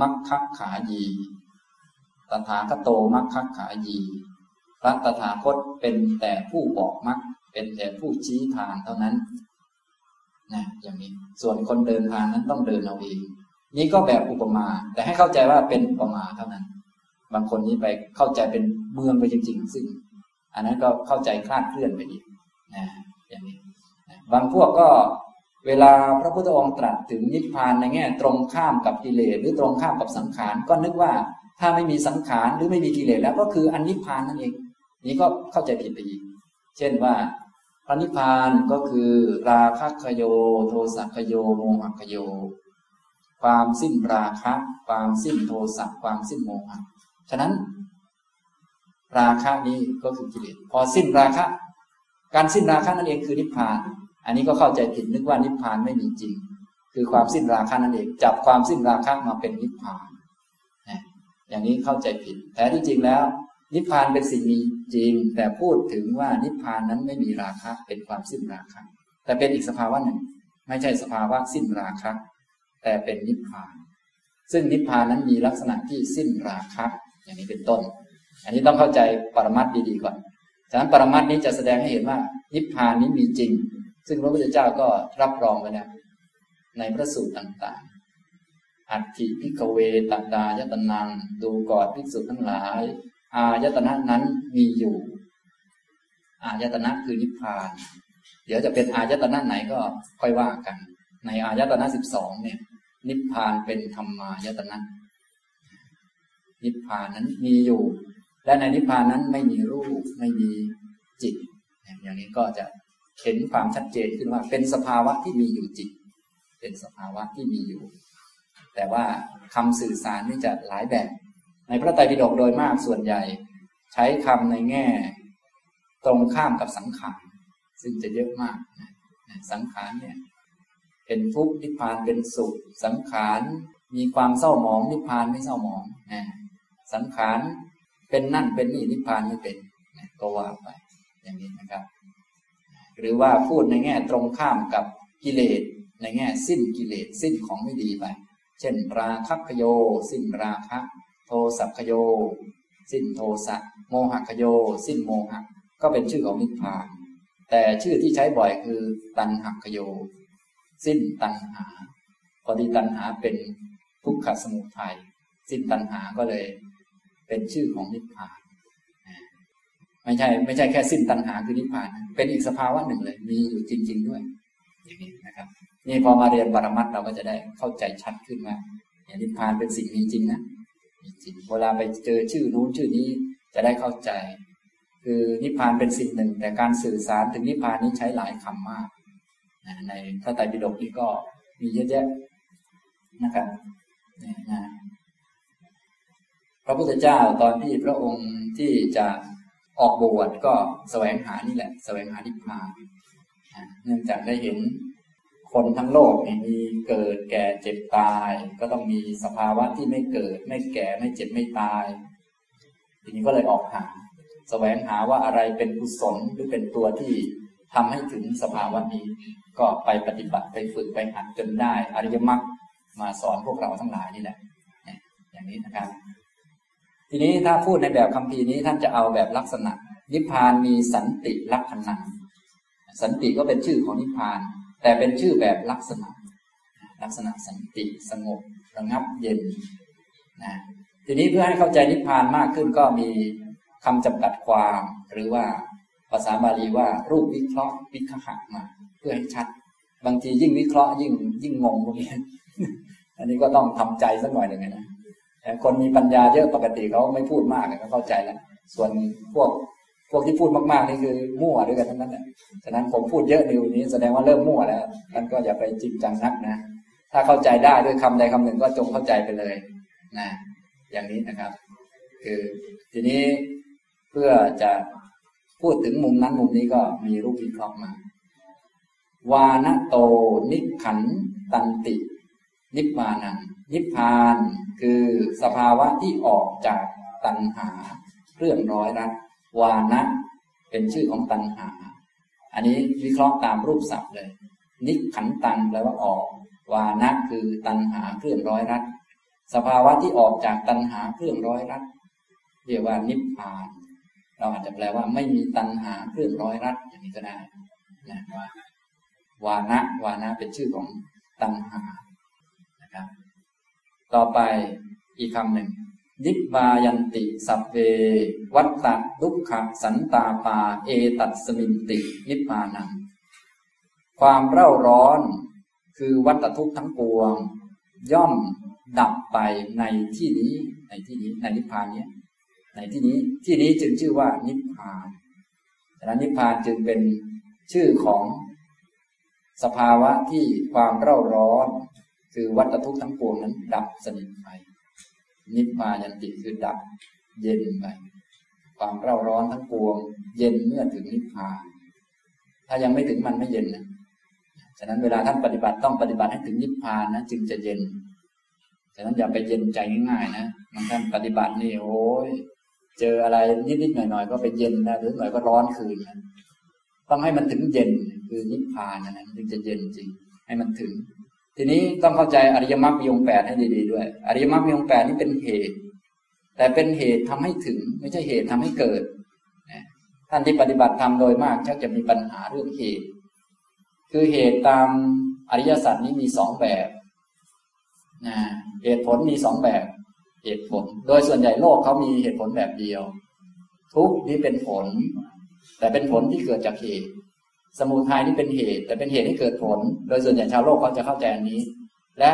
มัคคัขายี ตถาคโตมัคคัขายี พระตถาคตเป็นแต่ผู้บอกมักเป็นแต่ผู้ชี้ทางเท่านั้นนะอย่างนี้ ส่วนคนเดินทางนั้นต้องเดินเอาเอง นี่ก็แบบอุปมา แต่ให้เข้าใจว่าเป็นอุปมาเท่านั้น บางคนนี้ไปเข้าใจเป็นเมืองไปจริง ๆ ซึ่ง อันนั้นก็เข้าใจคลาดเคลื่อนไปอีกนะ บางพวกก็เวลาพระพุทธองค์ตรัสถึงนิพพานในแง่ ตรงข้ามกับกิเลสหรือตรงข้ามกับสังขารก็นึกว่าถ้าไม่มีสังขารหรือไม่มีกิเลสแล้วก็คืออันนิพพานนั่นเอง นี้ก็เข้าใจผิดไปอีก เช่นว่าพระนิพพานก็คือราคะคโย โทสัคโยโมหคโย ความสิ้นราคะ ความสิ้นโทสะความสิ้นโมหะฉะนั้น ราคะนี้ก็คือกิเลสพอสิ้นราคะ การสิ้นราคะนั่นเองคือนิพพาน อันนี้ก็เข้าใจผิดนึกว่านิพพานไม่มีจริง คือความสิ้นราคะนั่นเองจับความสิ้นราคะมาเป็นนิพพานอย่างนี้เข้าใจผิดแต่ที่จริงแล้ว นิพพานเป็นสิ่งมีจริง แต่พูดถึงว่านิพพานนั้นไม่มีราคะเป็นความสิ้นราคะแต่เป็นอีกสภาวะหนึ่ง ไม่ใช่สภาวะสิ้นราคะแต่เป็นนิพพาน ซึ่งนิพพานนั้นมีลักษณะที่สิ้นราคะอย่างนี้เป็นต้น อันนี้ต้องเข้าใจปรมัตดีๆก่อน ฉะนั้นปรมัตนี้จะแสดงให้เห็นว่านิพพานนี้มีจริง ซึ่งพระพุทธเจ้าก็รับรองไว้แล้วในพระสูตรต่างๆ อัตถิพิกเวตัดายตนัง ดูก่อนภิกษุทั้งหลาย อายตนะนั้นมีอยู่ อายตนะคือนิพพาน เดี๋ยวจะเป็นอายตนะไหนก็ค่อยว่ากัน ในอายตนะสิบสองเนี่ย นิพพานเป็นธรรมายตนะ นิพพานนั้นมีอยู่ และในนิพพานนั้นไม่มีรูปไม่มีจิต อย่างนี้ก็จะเห็นความชัดเจนขึ้นว่าเป็นสภาวะที่มีอยู่จิต เป็นสภาวะที่มีอยู่ แต่ว่าคำสื่อสารนี่จะหลายแบบ ในพระไตรปิฎกโดยมากส่วนใหญ่ ใช้คำในแง่ ตรงข้ามกับสังขารซึ่งจะเยอะมากสังขารเนี่ยเป็นทุกข์นิพพานเป็นสุข สังขารมีความเศร้าหมองนิพพานไม่เศร้าหมองสังขาร เป็นนั่นเป็นนี่นิพพานไม่เป็นก็ว่าไปอย่างนี้นะครับ หรือว่าพูดในแง่ตรงข้ามกับกิเลสในแง่สิ้นกิเลสสิ้นของไม่ดีไป เช่น ราคะคโย สิ้นราคะโทสัพคโย สิ้นโทสะโมหคโย สิ้นโมหะ ก็เป็นชื่อของนิพพาน แต่ชื่อที่ใช้บ่อยคือ ตันหักโย สิ้นตันหา พอดีตันหาเป็นทุกขสมุทัยสิ้นตันหาก็เลย เป็นชื่อของนิพพานไม่ใช่ไม่ใช่แค่สิ้นตัณหาคือนิพพาน เป็นอีกสภาวะหนึ่งเลย มีอยู่จริง ๆ ด้วย อย่างนี้นะครับ นี่พอมาเรียนปรมัตเราก็จะได้เข้าใจชัดขึ้นว่าอย่างนิพพานเป็นสิ่งมีจริงนะมีจริงเวลาไปเจอชื่อนู้นชื่อนี้จะได้เข้าใจ คือนิพพานเป็นสิ่งหนึ่ง แต่การสื่อสารถึงนิพพานนี้ใช้หลายคำมากในพระไตรปิฎกนี่ก็มีเยอะแยะนะครับนี่นะ ระพุทธเจ้าตอนที่พระองค์ที่จะออกบวชก็แสวงหานี่แหละ แสวงหานิพพานเนื่องจากได้เห็นคนทั้งโลกมีเกิดแก่เจ็บตาย ก็ต้องมีสภาวะที่ไม่เกิด ไม่แก่ไม่เจ็บไม่ตาย ทีนี้ก็เลยออกหา แสวงหาว่าอะไรเป็นกุศลหรือเป็นตัวที่ทำให้ถึงสภาวะนี้ ก็ไปปฏิบัติไปฝึกไปหัดจนได้ อริยมรรคมาสอนพวกเราทั้งหลายนี่แหละอย่างนี้นะครับ ทีนี้ถ้าพูดในแบบคัมภีร์นี้ท่านจะเอาแบบลักษณะ นิพพานมีสันติลักษณะ สันติก็เป็นชื่อของนิพพาน แต่เป็นชื่อแบบลักษณะ ลักษณะสันติสงบระงับเย็นนะทีนี้เพื่อให้เข้าใจนิพพานมากขึ้นก็มีคำจำกัดความ หรือว่าภาษาบาลีว่ารูปวิเคราะห์วิคหะมา เพื่อให้ชัด บางทียิ่งวิเคราะห์ยิ่งยิ่งงงพวกนี้อันนี้ก็ต้องทำใจสักหน่อยหนึ่งนะ คนมีปัญญาเยอะปกติเขาไม่พูดมากเขาเข้าใจแล้วส่วนพวกพวกที่พูดมากๆนี่คือมั่วด้วยกันทั้งนั้นแหละฉะนั้นผมพูดเยอะในวันนี้แสดงว่าเริ่มมั่วแล้วท่านก็อย่าไปจริงจังนักนะ ถ้าเข้าใจได้ด้วยคำใดคำหนึ่งก็จงเข้าใจไปเลยนะ อย่างนี้นะครับ คือทีนี้เพื่อจะพูดถึงมุมนั้นมุมนี้ก็มีรูปวิเคราะห์มา วานโตนิขันตันติ นิพพานัง นิพพานคือสภาวะที่ออกจากตัณหาเรื่องร้อยรัดวานะเป็นชื่อของตัณหา อันนี้วิเคราะห์ตามรูปศัพท์เลย นิขันตังแปลว่าออก วานะคือตัณหาเครื่องร้อยรัดสภาวะที่ออกจากตัณหาเครื่องร้อยรัดเรียกว่านิพพาน เราอาจจะแปลว่าไม่มีตัณหาเครื่องร้อยรัดอย่างนี้ก็ได้นะวานะวานะเป็นชื่อของตัณหา ต่อไปอีกคำหนึ่ง นิบายันติสัพเว วัตตะลุกขสันตาปา เอตัสมินติ นิพพานัง ความเร่าร้อน คือวัตทุกข์ทั้งปวง ย่อมดับไปในที่นี้ ในที่นี้ในนิพพานนี้ในที่นี้ที่นี้จึงชื่อว่านิพพานฉะนั้นนิพพานจึงเป็นชื่อของสภาวะที่ความเร่าร้อน คือวัตทุกข์ทั้งปวงนั้น ดับสนิทไปนิพพายันติคือดับเย็นไปความเร่าร้อนทั้งปวง เย็นเมื่อถึงนิพพานถ้ายังไม่ถึงมันไม่เย็นนะฉะนั้นเวลาท่านปฏิบัติต้องปฏิบัติให้ถึงนิพพานนะจึงจะเย็นฉะนั้นอย่าไปเย็นใจง่ายๆนะบางท่านปฏิบัตินี่โอ้ยเจออะไรนิดๆหน่อยๆก็ไปเย็นนะหรือหน่อยก็ร้อนคืนนะต้องให้มันถึงเย็นคือนิพพานนะถึงจะเย็นจริง ให้มันถึง ทีนี้ต้องเข้าใจอริยมรรคมีองแปดให้ดีๆด้วย อริยมรรคมีองแปดนี่เป็นเหตุ แต่เป็นเหตุทำให้ถึง ไม่ใช่เหตุทำให้เกิด ท่านที่ปฏิบัติธรรมโดยมากชักจะมีปัญหาเรื่องเหตุ คือเหตุตามอริยสัจนี้มีสองแบบนะเหตุผลมีสองแบบ เหตุผล โดยส่วนใหญ่โลกเขามีเหตุผลแบบเดียว ทุกนี้เป็นผล แต่เป็นผลที่เกิดจากเหตุ สมุทัยนี่เป็นเหตุ แต่เป็นเหตุที่เกิดผล โดยส่วนใหญ่ชาวโลกเขาจะเข้าใจอันนี้ และ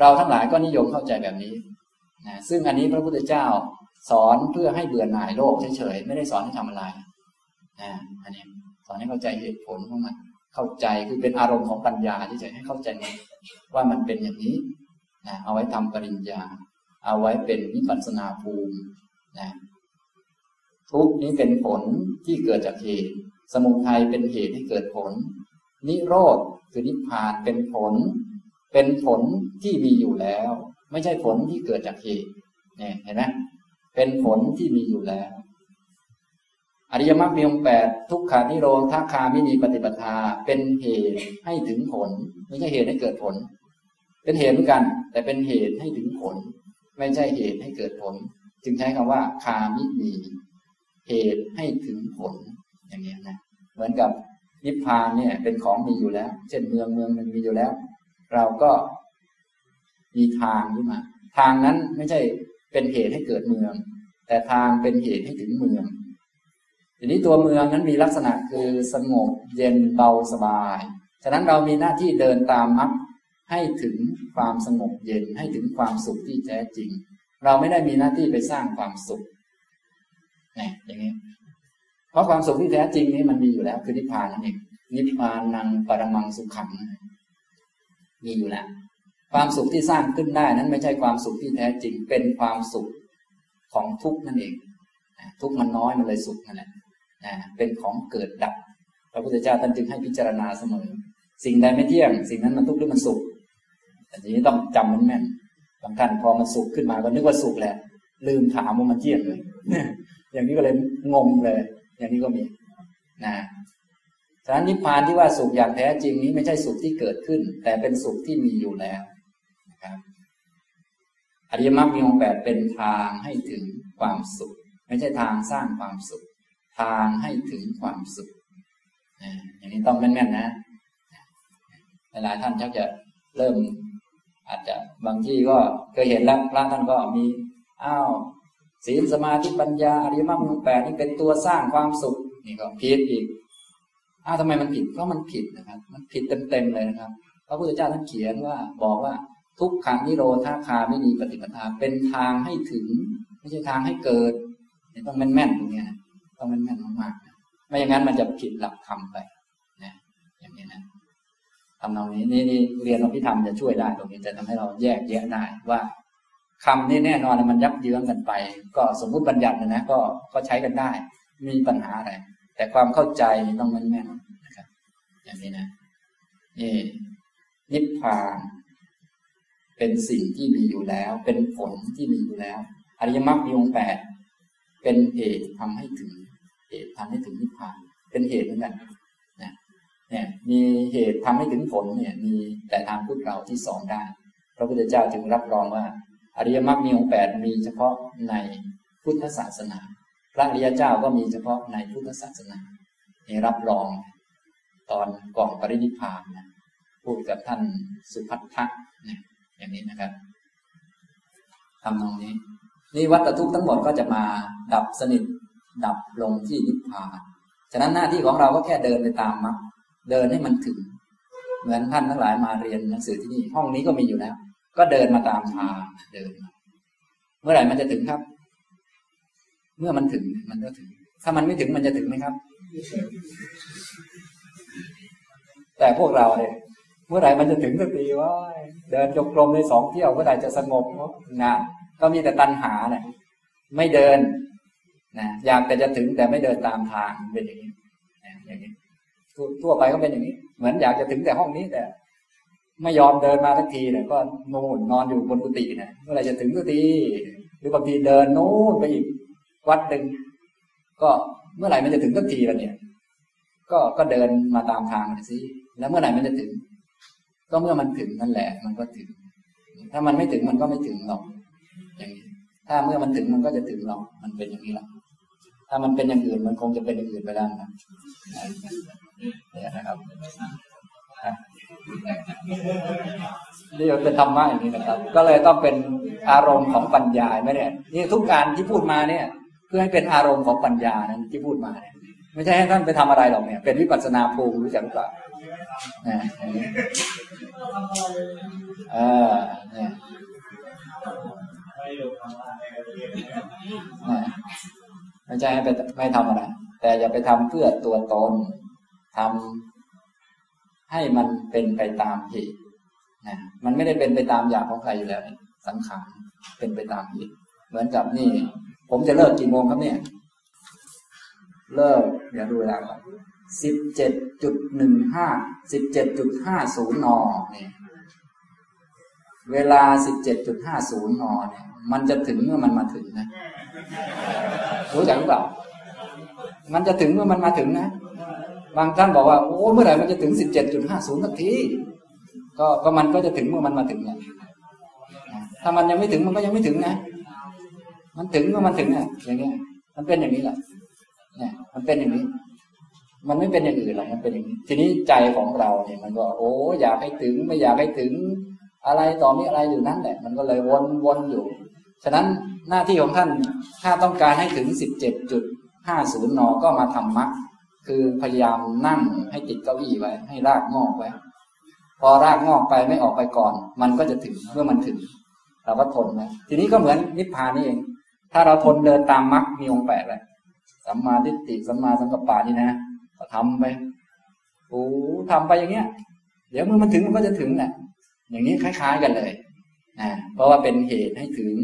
เราทั้งหลายก็นิยมเข้าใจแบบนี้นะซึ่งอันนี้พระพุทธเจ้าสอนเพื่อให้เบื่อหน่ายโลกเฉยๆไม่ได้สอนให้ทำอะไรนะอันนี้สอนให้เข้าใจเหตุผลของมันเข้าใจคือเป็นอารมณ์ของปัญญาที่จะให้เข้าใจว่ามันเป็นอย่างนี้นะเอาไว้ทำปริญญา เอาไว้เป็นวิปัสสนาภูมินะทุกนี้เป็นผลที่เกิดจากเหตุ สมุทัยเป็นเหตุให้เกิดผล นิโรธคือนิพพานเป็นผล เป็นผลที่มีอยู่แล้ว ไม่ใช่ผลที่เกิดจากเหตุเนี่ยเห็นไหมเป็นผลที่มีอยู่แล้ว อริยมรรคมีองค์แปดทุกขานิโรธาคามินีปฏิปทา เป็นเหตุให้ถึงผล ไม่ใช่เหตุให้เกิดผล เป็นเหตุเหมือนกัน แต่เป็นเหตุให้ถึงผล ไม่ใช่เหตุให้เกิดผล จึงใช้คำว่า คามินีเหตุให้ถึงผล อย่างนี้นะเหมือนกับนิพพานเนี่ย เป็นของมีอยู่แล้ว เช่นเมืองเมืองมันมีอยู่แล้ว เราก็มีทางขึ้นมา ทางนั้นไม่ใช่เป็นเหตุให้เกิดเมือง แต่ทางเป็นเหตุให้ถึงเมืองทีนี้ตัวเมืองนั้นมีลักษณะคือสงบเย็นเบาสบาย ฉะนั้นเรามีหน้าที่เดินตามมรรคให้ถึงความสงบเย็นให้ถึงความสุขที่แท้จริง เราไม่ได้มีหน้าที่ไปสร้างความสุขนี่อย่างนี้ เพราะความสุขที่แท้จริงนี้มันมีอยู่แล้ว คือนิพพานนั่นเองนิพพานังปรมังสุขขัง มีอยู่แล้ว ความสุขที่สร้างขึ้นได้นั้นไม่ใช่ความสุขที่แท้จริง เป็นความสุขของทุกนั่นเอง ทุกมันน้อยมันเลยสุขนั่นแหละเป็นของเกิดดับ พระพุทธเจ้าท่านจึงให้พิจารณาเสมอ สิ่งใดไม่เที่ยง สิ่งนั้นมันทุกข์หรือมันสุข แต่ทีนี้ต้องจำมันแม่นบางท่านพอมันสุขขึ้นมาก็นึกว่าสุขแหละ ลืมถามว่ามันเที่ยงเลย อย่างนี้ก็เลยงงเลย อย่างนี้ก็มีนะฉะนั้นนิพพานที่ว่าสุขอย่างแท้จริงนี้ไม่ใช่สุขที่เกิดขึ้น แต่เป็นสุขที่มีอยู่แล้วนะครับอริยมรรคมีองค์แปดเป็นทางให้ถึงความสุข ไม่ใช่ทางสร้างความสุข ทางให้ถึงความสุขอย่างนี้ต้องแม่นๆนะหลายท่านชักจะเริ่ม อาจจะบางที่ก็เคยเห็นแล้วพระท่านก็มีอ้าว ศีลสมาธิปัญญาอริยมรรคแปดนี่เป็นตัวสร้างความสุขนี่ก็ผิดอีกอ้าวทำไมมันผิดเพราะมันผิดนะครับ มันผิดเต็มๆเลยนะครับพระพุทธเจ้าท่านเขียนว่าบอกว่าทุกขังนิโรธาคาไม่มีปฏิปทาเป็นทางให้ถึง ไม่ใช่ทางให้เกิดต้องแม่นๆตรงนี้นะต้องแม่นๆมากๆไม่อย่างนั้นมันจะผิดหลักธรรมไปนะอย่างนี้นะทำตรงนี้นี่นี่เรียนอภิธรรมจะช่วยได้ตรงนี้จะทำให้เราแยกแยะได้ว่า คำนี้แน่นอนมันยับเยื้องกันไป ก็สมมุติบัญญัตินะนะก็ก็ใช้กันได้ มีปัญหาอะไร แต่ความเข้าใจต้องแม่นนะครับ อย่างนี้นะนี่นิพพาน เป็นสิ่งที่มีอยู่แล้ว เป็นผลที่มีอยู่แล้ว อริยมรรคมีองค์แปดเป็นเหตุทำให้ถึงเหตุทำให้ถึงนิพพาน เป็นเหตุเหมือนกันนะเนี่ยมีเหตุทำให้ถึงผลเนี่ย มีแต่ทางพุทธเราที่สอนได้พระพุทธเจ้าจึงรับรองว่า อริยมรรคมีองค์แปดมีเฉพาะในพุทธศาสนา พระอริยเจ้าก็มีเฉพาะในพุทธศาสนานี่รับรอง ตอนก่อนปรินิพพานนะพูดกับท่านสุพัทธะนี่ยอย่างนี้นะครับทำตรงนี้ นี่วัตทุกข์ทั้งหมดก็จะมาดับสนิท ดับลงที่นิพพานฉะนั้นหน้าที่ของเราก็แค่เดินไปตามมรรคเดินให้มันถึง เหมือนท่านทั้งหลายมาเรียนหนังสือที่นี่ ห้องนี้ก็มีอยู่แล้ว ก็เดินมาตามทางเดิน เมื่อไหร่มันจะถึงครับ เมื่อมันถึงมันก็ถึง ถ้ามันไม่ถึงมันจะถึงไหมครับ แต่พวกเราเนี่ยเมื่อไหร่มันจะถึงสักทีว่าเดินจงกรมในสองเที่ยวเมื่อไหร่จะสงบนะก็มีแต่ตัณหาเนี่ยไม่เดินนะอยากแต่จะถึงแต่ไม่เดินตามทางเป็นอย่างนี้อย่างนี้ทั่วไปก็เป็นอย่างนี้ เหมือนอยากจะถึงแต่ห้องนี้แต่ ไม่ยอมเดินมาทักทีเนี่ยก็นู่นนอนอยู่บนกุฏินี่ยเมื่อไรจะถึงสักทีหรือบางทีเดินนู่นไปอีกวัดหนึ่งก็เมื่อไหร่มันจะถึงสักทีละเนี่ย ก็ก็เดินมาตามทางสิแล้วเมื่อไหร่มันจะถึง ก็เมื่อมันถึงนั่นแหละ มันก็ถึง ถ้ามันไม่ถึงมันก็ไม่ถึงหรอกอย่างนี้ถ้าเมื่อมันถึงมันก็จะถึงหรอกมันเป็นอย่างนี้หรอกถ้ามันเป็นอย่างอื่นมันคงจะเป็นอย่างอื่นไปแล้วนะเนี่ยนะครับ นี่เป็นธรรมะอย่างนี้นะครับ ก็เลยต้องเป็นอารมณ์ของปัญญาไหมเนี่ยนี่ทุกการที่พูดมาเนี่ย เพื่อให้เป็นอารมณ์ของปัญญานั้นที่พูดมาเนี่ยไม่ใช่ให้ท่านไปทำอะไรหรอกเนี่ย เป็นวิปัสสนาภูมิรู้จักหรือเปล่าเออเนี่ยไม่ใช่ให้ไปไม่ทำอะไร แต่อย่าไปทำเพื่อตัวตนทำ ให้มันเป็นไปตามเหตุนะมันไม่ได้เป็นไปตามอยากของใครอยู่แล้วสังขารเป็นไปตามเหตุเหมือนกับนี่ ผมจะเลิกกี่โมงครับเนี่ย เลิกเดี๋ยวดูเวลาก่อนสิบเจ็ดจุดหนึ่งห้าสิบเจ็ดจุดห้าศูนย์นอเนี่ยเวลาสิบเจ็ดจุดห้าศูนย์นอเนี่ย มันจะถึงเมื่อมันมาถึงนะ รู้จักหรือเปล่ามันจะถึงเมื่อมันมาถึงนะ บางท่านบอกว่าโอ้เมื่อไหร่มันจะถึงสิบเจ็ดจุดห้าศูนย์สักทีก็ก็มันก็จะถึงเมื่อมันมาถึงเนี่ยถ้ามันยังไม่ถึงมันก็ยังไม่ถึงนะ มันถึงเมื่อมันถึงอะอย่างเงี้ย มันเป็นอย่างนี้แหละเนี่ย มันเป็นอย่างนี้ มันไม่เป็นอย่างอื่นหรอกมันเป็นอย่างนี้ ทีนี้ใจของเราเนี่ยมันก็ โอ้อยากให้ถึงไม่อยากให้ถึง อะไรต่อมีอะไรอยู่นั่นแหละ มันก็เลยวนวนอยู่ ฉะนั้นหน้าที่ของท่านถ้าต้องการให้ถึงสิบเจ็ดจุดห้าศูนก็มาทำมัดคื คือพยายามนั่งให้ติดเก้าอี้ไว้ ให้รากงอกไว้ พอรากงอกไปไม่ออกไปก่อน มันก็จะถึงเมื่อมันถึง เราก็ทนนะทีนี้ก็เหมือนนิพพานนี่เอง ถ้าเราทนเดินตามมรรคมีองค์แปดเลยสัมมาทิฏฐิสัมมาสังกัปปะนี่นะก็ทำไปโอ้ทำไปอย่างเงี้ย เดี๋ยวเมื่อมันถึงมันก็จะถึงแหละอย่างนี้คล้าย ๆกันเลยนะเพราะว่าเป็นเหตุให้ถึง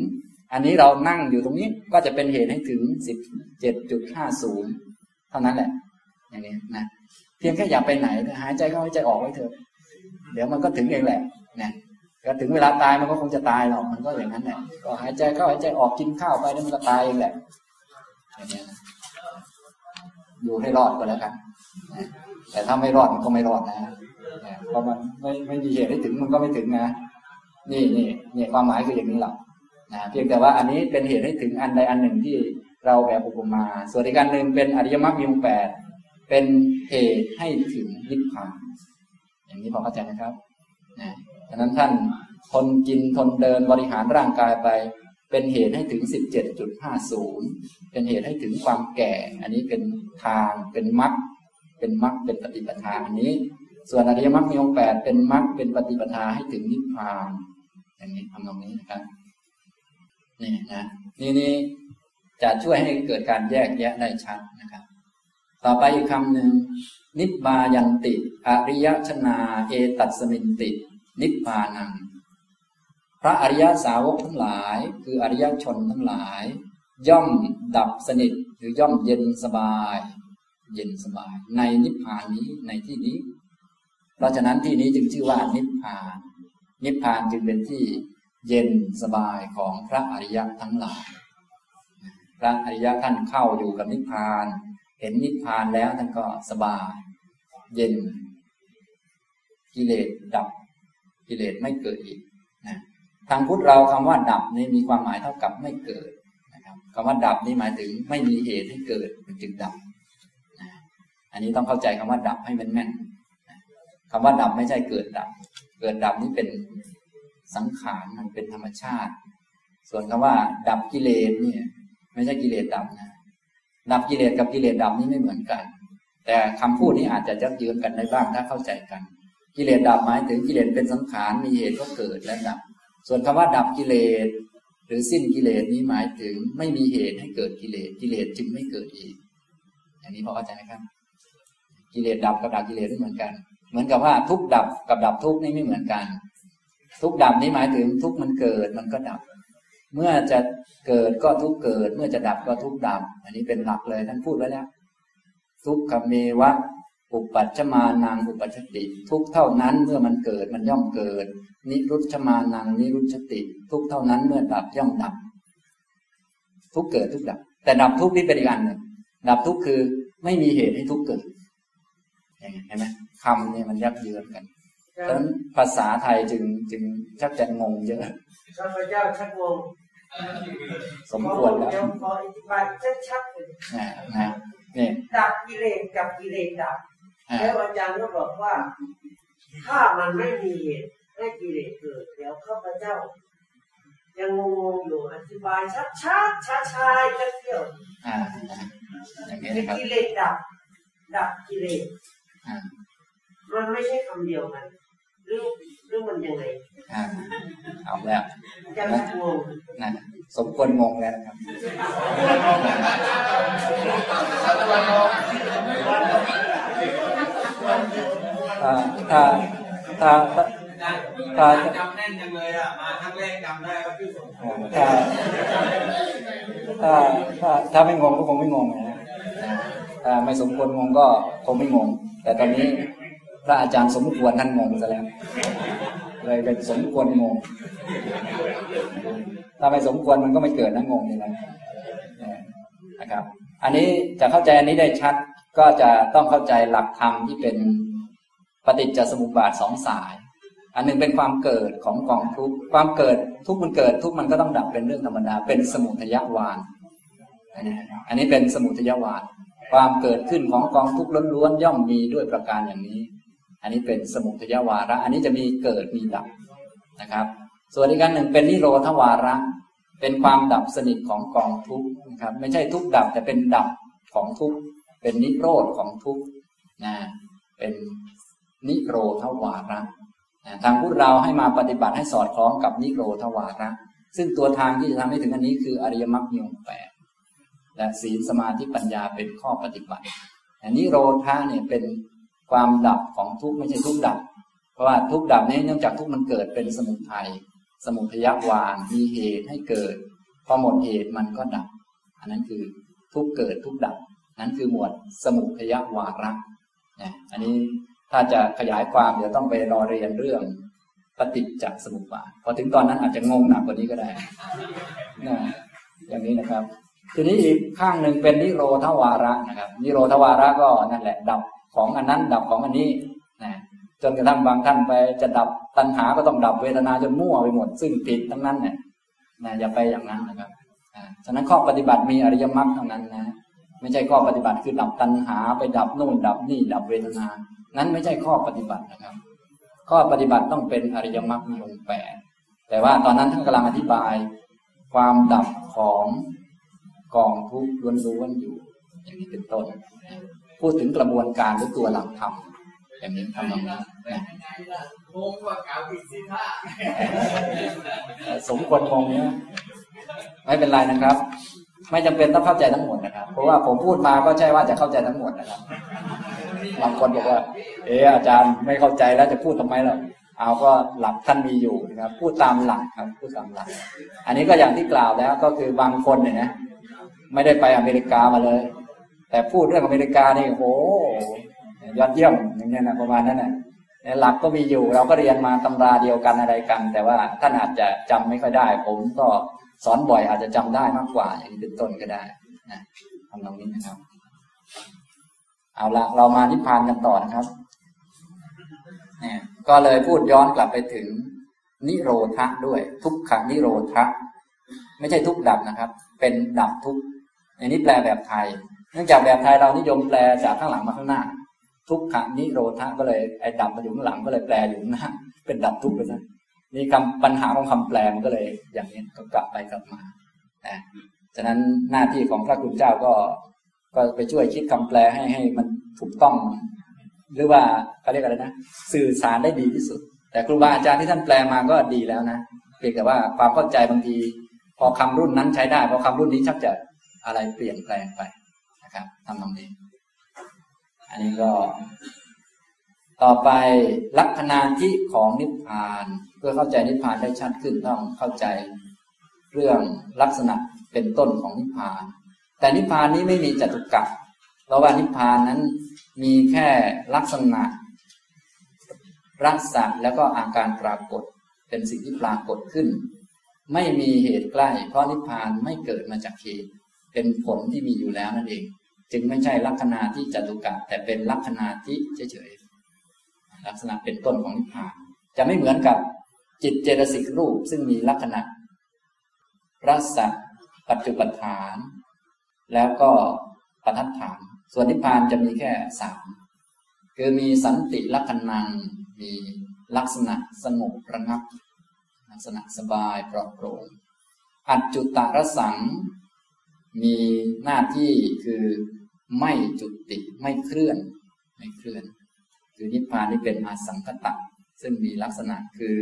อันนี้เรานั่งอยู่ตรงนี้ก็จะเป็นเหตุให้ถึงสิบเจ็ดจุดห้าศูนย์เท่านั้นแหละ อย่างนี้นะเพียงแค่อย่าไปไหนหายใจเข้าหายใจออกไว้เถอะเดี๋ยวมันก็ถึงเองแหละนะก็ถึงเวลาตายมันก็คงจะตายหรอกมันก็อย่างนั้นแหละก็หายใจเข้าหายใจออกกินข้าวไปแล้วมันก็ตายเองแหละอย่างนี้นะอยู่ให้รอดก็แล้วกันแต่ถ้าไม่รอดมันก็ไม่รอดนะเพราะมันไม่ไม่มีเหตุให้ถึงมันก็ไม่ถึงนะนี่นี่นี่ความหมายคืออย่างนี้หรอกนะเพียงแต่ว่าอันนี้เป็นเหตุให้ถึงอันใดอันหนึ่งที่เราแบบอุปมา ส่วนอีกการหนึ่งเป็นอริยมรรคมีองแปด เป็นเหตุให้ถึงนิพพาน อย่างนี้พอเข้าใจนะครับนะฉะนั้นท่านทนกินทนเดินบริหารร่างกายไป เป็นเหตุให้ถึงสิบเจ็ดจุดห้าศูนย์เป็นเหตุให้ถึงความแก่ อันนี้เป็นทางเป็นมรรคเป็นมรรคเป็นปฏิปทาอันนี้ ส่วนอริยมรรคมีองค์แปดเป็นมรรคเป็นปฏิปทาให้ถึงนิพพาน อย่างนี้ทำตรงนี้นะครับนี่นะนี่นี่จะช่วยให้เกิดการแยกแยะได้ชัดนะครับ ต่อไปอีกคำหนึ่งนิบายันติอริยชนา เอตัสมินติ นิพพานัง พระอริยสาวกทั้งหลาย คืออริยชนทั้งหลาย ย่อมดับสนิทหรือย่อมเย็นสบาย เย็นสบาย ในนิพพานนี้ในที่นี้ เพราะฉะนั้นที่นี้จึงชื่อว่านิพพาน นิพพานจึงเป็นที่เย็นสบายของพระอริยะทั้งหลาย พระอริยะท่านเข้าอยู่กับนิพพาน เห็นนิพพานแล้วท่านก็สบาย เย็น กิเลสดับ กิเลสไม่เกิดอีกนะทางพุทธเราคำว่าดับนี่มีความหมายเท่ากับไม่เกิดนะครับคำว่าดับนี่หมายถึงไม่มีเหตุให้เกิดมันจึงดับนะอันนี้ต้องเข้าใจคำว่าดับให้แม่นคำว่าดับไม่ใช่เกิดดับ เกิดดับนี้เป็นสังขารมันเป็นธรรมชาติ ส่วนคำว่า ดับกิเลสเนี่ย ไม่ใช่กิเลสดับนะ ดับกิเลสกับกิเลสดับนี่ไม่เหมือนกัน แต่คำพูดนี้อาจจะยัดเยื้องกันได้บ้างถ้าเข้าใจกัน กิเลสดับหมายถึงกิเลสเป็นสังขารมีเหตุก็เกิดและดับ ส่วนคำว่าดับกิเลสหรือสิ้นกิเลสนี้หมายถึงไม่มีเหตุให้เกิดกิเลสกิเลสจึงไม่เกิดอีกอย่างนี้พอเข้าใจไหมครับ กิเลสดับกับดับกิเลสไม่เหมือนกัน เหมือนกับว่าทุกดับกับดับทุกนี่ไม่เหมือนกัน ทุกดับนี้หมายถึงทุกมันเกิดมันก็ดับ เมื่อจะเกิดก็ทุกเกิด เมื่อจะดับก็ทุกดับ อันนี้เป็นหลักเลยท่านพูดไว้แล้ว ทุกขเมวะ อุปัชมานังอุปัชติ ทุกเท่านั้นเมื่อมันเกิดมันย่อมเกิด นิรุชมานังนิรุชติ ทุกเท่านั้นเมื่อดับย่อมดับ ทุกเกิดทุกดับ แต่ดับทุกนี่เป็นอีกอันหนึ่งดับทุกคือไม่มีเหตุให้ทุกเกิดเห็นไหมคำเนี่ยมันยับเยือนกันเพราะฉะนั้นภาษาไทยจึงจึงชักจะงงเยอะข้าพเจ้าชักงง สมควรแล้วขออธิบายชัดๆเลยนะนะนี่ดับกิเลสกับกิเลสดับแล้วอาจารย์ก็บอกว่า ถ้ามันไม่มีเหตุให้กิเลสเกิดเดี๋ยวข้าพเจ้า ยังงงๆอยู่อธิบายชัดๆช้าๆจะเที่ยวอ่าอย่างนี้นะครับกิเลสดับ ดับกิเลสมันไม่ใช่คำเดียวกัน หรือหรือมันยังไงเอาแล้วจะงงนะสมควรงงแล้วนะครับถ้าถ้าถ้าถ้าจำแน่นจังเลยอะมาครั้งแรกจำได้ว่าพี่สมถ้าถ้าถ้าถ้าไม่งงก็คงไม่งงนะถ้าไม่สมควรงงก็คงไม่งง แต่ตอนนี้ พระอาจารย์สมควรท่านงงซะแล้วเลยเป็นสมควรงง ถ้าไม่สมควรมันก็ไม่เกิดนะงงนี่นะนะครับ อันนี้จะเข้าใจอันนี้ได้ชัดก็จะต้องเข้าใจหลักธรรมที่เป็นปฏิจจสมุปบาทสองสาย อันนึงเป็นความเกิดของกองทุกความเกิดทุกมันเกิดทุกมันก็ต้องดับเป็นเรื่องธรรมดา เป็นสมุทยวาน อันนี้เป็นสมุทยวาน ความเกิดขึ้นของกองทุกข์ล้วนๆย่อมมีด้วยประการอย่างนี้ อันนี้เป็นสมุทยวาระ อันนี้จะมีเกิดมีดับนะครับ ส่วนอีกการหนึ่งเป็นนิโรธวาระ เป็นความดับสนิทของกองทุกข์นะครับ ไม่ใช่ทุกดับแต่เป็นดับของทุกข์เป็นนิโรธของทุกข์นะเป็นนิโรธวาระนะทางพุทธเราให้มาปฏิบัติให้สอดคล้องกับนิโรธวาระ ซึ่งตัวทางที่จะทำให้ถึงอันนี้คืออริยมรรคมีองแปดและศีลสมาธิปัญญาเป็นข้อปฏิบัติอันนี้โรธาเนี่ยเป็น ความดับของทุกข์ไม่ใช่ทุกข์ดับ เพราะว่าทุกข์ดับนี้เนื่องจากทุกข์มันเกิดเป็นสมุทัยสมุทยวานมีเหตุให้เกิด พอหมดเหตุมันก็ดับ อันนั้นคือทุกเกิดทุกดับ นั้นคือหมวดสมุทยวาระนะอันนี้ถ้าจะขยายความเดี๋ยวต้องไปรอเรียนเรื่องปฏิจจสมุปบาทพอถึงตอนนั้นอาจจะงงหนักกว่านี้ก็ได้นะอย่างนี้นะครับ ทีนี้อีกข้างหนึ่งเป็นนิโรธวาระนะครับ นิโรธวาระก็นั่นแหละดับ ของอันนั้นดับของอันนี้นะจนกระทั่งบางท่านไปจะดับตัณหาก็ต้องดับเวทนาจนมั่วไปหมด ซึ่งผิดทั้งนั้นเนี่ยนะอย่าไปอย่างนั้นนะครับฉะนั้นข้อปฏิบัติมีอริยมรรคเท่านั้นนะไม่ใช่ข้อปฏิบัติคือดับตัณหาไปดับนู่นดับนี่ดับเวทนา นั้นไม่ใช่ข้อปฏิบัตินะครับ ข้อปฏิบัติต้องเป็นอริยมรรคมีองค์แปดแต่ว่าตอนนั้นท่านกำลังอธิบาย ความดับของกองทุกข์ล้วนๆอยู่ อย่างนี้เป็นต้น พูดถึงกระบวนการหรือตัวหลักธรรมอย่างนี้ทำนองนี้งงว่าเก่าผิดสิท่าสมควรงงเนี้ยไม่เป็นไรนะครับ ไม่จำเป็นต้องเข้าใจทั้งหมดนะครับ เพราะว่าผมพูดมาก็ใช่ว่าจะเข้าใจทั้งหมดนะครับบางคนบอกว่า เอออาจารย์ไม่เข้าใจแล้วจะพูดทำไมล่ะเอาก็หลักท่านมีอยู่นะครับ พูดตามหลักครับ พูดตามหลัก อันนี้ก็อย่างที่กล่าวแล้วก็คือบางคนเนี่ยนะไม่ได้ไปอเมริกามาเลย แต่พูดเรื่องอเมริกานี่โหยอดเยี่ยมอย่างเงี้ยนะประมาณนั้นนะหลักก็มีอยู่เราก็เรียนมาตำราเดียวกันอะไรกัน แต่ว่าท่านอาจจะจำไม่ค่อยได้ ผมก็สอนบ่อยอาจจะจำได้มากกว่า อย่างนี้เป็นต้นก็ได้นะทำตรงนี้นะครับ เอาละเรามานิพพานกันต่อนะครับเนี่ยก็เลยพูดย้อนกลับไปถึง นิโรธะด้วย ทุกขังนิโรธะไม่ใช่ทุกดับนะครับ เป็นดับทุกอันนี้แปลแบบไทย เนื่องจากแบบไทยเรานิยมแปลจากข้างหลังมาข้างหน้า ทุกขังนิโรธะก็เลยไอ้ดับมาอยู่ข้างหลังก็เลยแปลอยู่หน้าเป็นดับทุกไปซะนี่คำปัญหาของคำแปลมันก็เลย อย่างนี้ก็กลับไปกลับมานะฉะนั้นหน้าที่ของพระคุณเจ้าก็ ก็ไปช่วยคิดคำแปลให้ให้มันถูกต้อง หรือว่าเขาเรียกอะไรนะสื่อสารได้ดีที่สุด แต่ครูบาอาจารย์ที่ท่านแปลมาก็ดีแล้วนะเพียงแต่ว่าความเข้าใจบางที พอคำรุ่นนั้นใช้ได้ พอคำรุ่นนี้ชักจะอะไรเปลี่ยนแปลงไป นะครับทำตรงนี้ อันนี้ก็ ต่อไปลักษณะที่ของนิพพาน เพื่อเข้าใจนิพพานได้ชัดขึ้นต้องเข้าใจเรื่องลักษณะเป็นต้นของนิพพาน แต่นิพพานนี้ไม่มีจตุกะเพราะว่านิพพานนั้นมีแค่ลักษณะรักษะแล้วก็อาการปรากฏเป็นสิ่งที่ปรากฏขึ้น ไม่มีเหตุใกล้ เพราะนิพพานไม่เกิดมาจากเหตุเป็นผลที่มีอยู่แล้วนั่นเอง จึงไม่ใช่ลักษณะที่จตุกะแต่เป็นลักษณะที่เฉยๆลักษณะเป็นต้นของนิพพาน จะไม่เหมือนกับจิตเจตสิกรูปซึ่งมีลักษณะรัศปัจจุบันฐาน แล้วก็ปทัฏฐาน ส่วนนิพพานจะมีแค่สามคือมีสันติลักษณัง มีลักษณะสงบระงับ ลักษณะสบายปลอดโปร่งอัจจุตรสัง มีหน้าที่คือ ไม่จุติไม่เคลื่อน ไม่เคลื่อน คือนิพพานนี่เป็นอาสังคตะ ซึ่งมีลักษณะคือ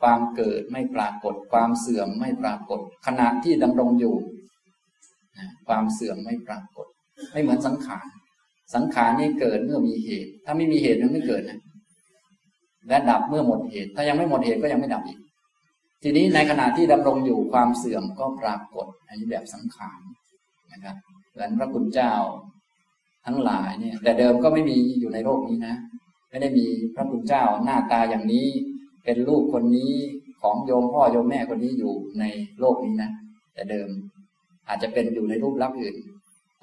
ความเกิดไม่ปรากฏ ความเสื่อมไม่ปรากฏ ขณะที่ดำรงอยู่ความเสื่อมไม่ปรากฏ ไม่เหมือนสังขารสังขารนี่เกิดเมื่อมีเหตุ ถ้าไม่มีเหตุมันไม่เกิดนะและดับเมื่อหมดเหตุ ถ้ายังไม่หมดเหตุก็ยังไม่ดับอีก ทีนี้ในขณะที่ดำรงอยู่ความเสื่อมก็ปรากฏ อันนี้แบบสังขารนะครับ เหมือนพระคุณเจ้า ทั้งหลายเนี่ย แต่เดิมก็ไม่มีอยู่ในโลกนี้นะ ไม่ได้มีพระคุณเจ้าหน้าตาอย่างนี้ เป็นลูกคนนี้ของโยมพ่อโยมแม่คนนี้อยู่ในโลกนี้นะแต่เดิมอาจจะเป็นอยู่ในรูปลักษณ์อื่น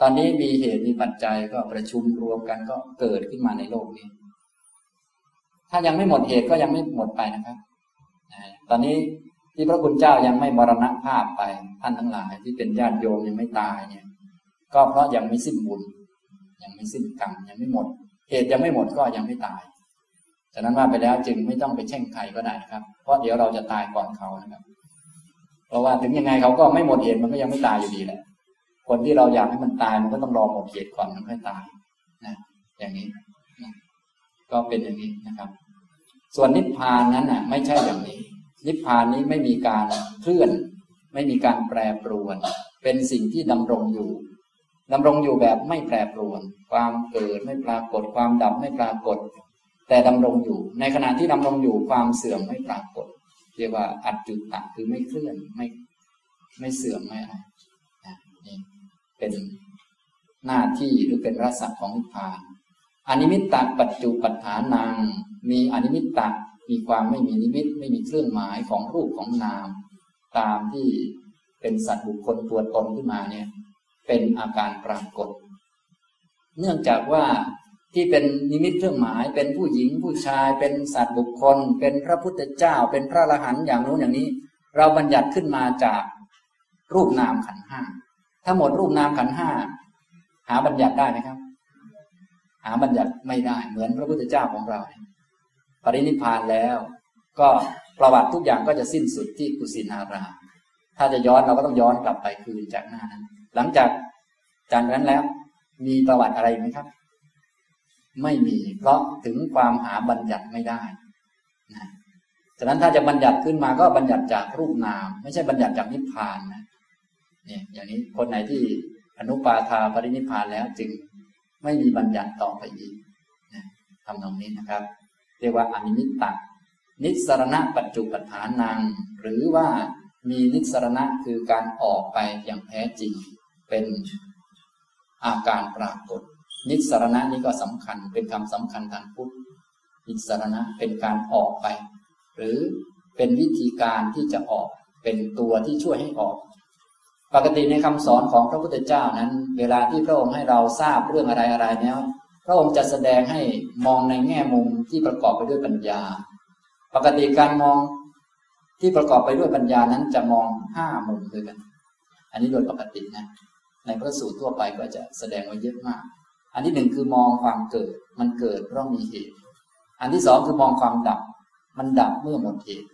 ตอนนี้มีเหตุมีปัจจัยก็ประชุมรวมกันก็เกิดขึ้นมาในโลกนี้ ถ้ายังไม่หมดเหตุก็ยังไม่หมดไปนะครับ ตอนนี้ที่พระคุณเจ้ายังไม่มรณภาพไปท่านทั้งหลาย ที่เป็นญาติโยมยังไม่ตายเนี่ย ก็เพราะยังไม่สิ้นบุญ ยังไม่สิ้นกรรมยังไม่หมด เหตุยังไม่หมดก็ยังไม่ตายฉะนั้นว่าไปแล้วจึงไม่ต้องไปแช่งใครก็ได้ครับ เพราะเดี๋ยวเราจะตายก่อนเขานะครับ เพราะว่าถึงยังไงเขาก็ไม่หมดเหตุมันก็ยังไม่ตายอยู่ดีแหละ คนที่เราอยากให้มันตายมันก็ต้องรอหมดเหตุก่อนมันค่อยตายนะอย่างนี้ก็เป็นอย่างนี้นะครับ ส่วนนิพพานนั้นน่ะ ไม่ใช่อย่างนี้ นิพพานนี้ไม่มีการเคลื่อน ไม่มีการแปรปรวน เป็นสิ่งที่ดำรงอยู่ ดำรงอยู่แบบไม่แปรปรวน ความเกิดไม่ปรากฏ ความดับไม่ปรากฏ แต่ดำรงอยู่ ในขณะที่ดำรงอยู่ความเสื่อมไม่ปรากฏ เรียกว่าอัจจุตะคือไม่เคลื่อนไม่ไม่เสื่อมไม่อะไรนี่เป็นหน้าที่หรือเป็นรสของนิพพานอนิมิตตปัจจุปัฏฐานัง มีอนิมิตตมีความไม่มีนิมิต ไม่มีเครื่องหมายของรูปของนาม ตามที่เป็นสัตว์บุคคลตัวตนขึ้นมาเนี่ย เป็นอาการปรากฏ เนื่องจากว่าที่เป็นนิมิตเครื่องหมายเป็นผู้หญิงผู้ชาย เป็นสัตว์บุคคล เป็นพระพุทธเจ้า เป็นพระอรหันต์อย่างโน้นอย่างนี้ เราบัญญัติขึ้นมาจากรูปนามขันห้าถ้าหมดรูปนามขันห้าหาบัญญัติได้ไหมครับ หาบัญญัติไม่ได้ เหมือนพระพุทธเจ้าของเรา ปรินิพานแล้ว ก็ประวัติทุกอย่างก็จะสิ้นสุดที่กุสินาราถ้าจะย้อนเราก็ต้องย้อนกลับไปคืนจากหน้านั้น หลังจากจากนั้นแล้ว มีประวัติอะไรไหมครับ ไม่มีเพราะถึงความหาบัญญัติไม่ได้นะฉะนั้นถ้าจะบัญญัติขึ้นมาก็บัญญัติจากรูปนาม ไม่ใช่บัญญัติจากนิพพานนะเนี่ยอย่างนี้คนไหนที่อนุปาทาปรินิพานแล้วจึงไม่มีบัญญัติต่อไปอีกทำตรงนี้นะครับ เรียกว่าอนิมิตตนิสรณะปัจจุปฐานัง หรือว่ามีนิสรณะคือการออกไปอย่างแท้จริง เป็นอาการปรากฏ นิสรณะนี้ก็สำคัญเป็นคำสำคัญทางพุทธนิสรณะเป็นการออกไป หรือเป็นวิธีการที่จะออกเป็นตัวที่ช่วยให้ออก ปกติในคำสอนของพระพุทธเจ้านั้น เวลาที่พระองค์ให้เราทราบเรื่องอะไรอะไรแล้วพระองค์จะแสดงให้มองในแง่มุมที่ประกอบไปด้วยปัญญา ปกติการมองที่ประกอบไปด้วยปัญญานั้นจะมองห้ามุมด้วยกัน อันนี้โดยปกตินะ ในพระสูตรทั่วไปก็จะแสดงไว้เยอะมาก อันที่หนึ่งคือมองความเกิด มันเกิดเพราะมีเหตุ อันที่สองคือมองความดับ มันดับเมื่อหมดเหตุ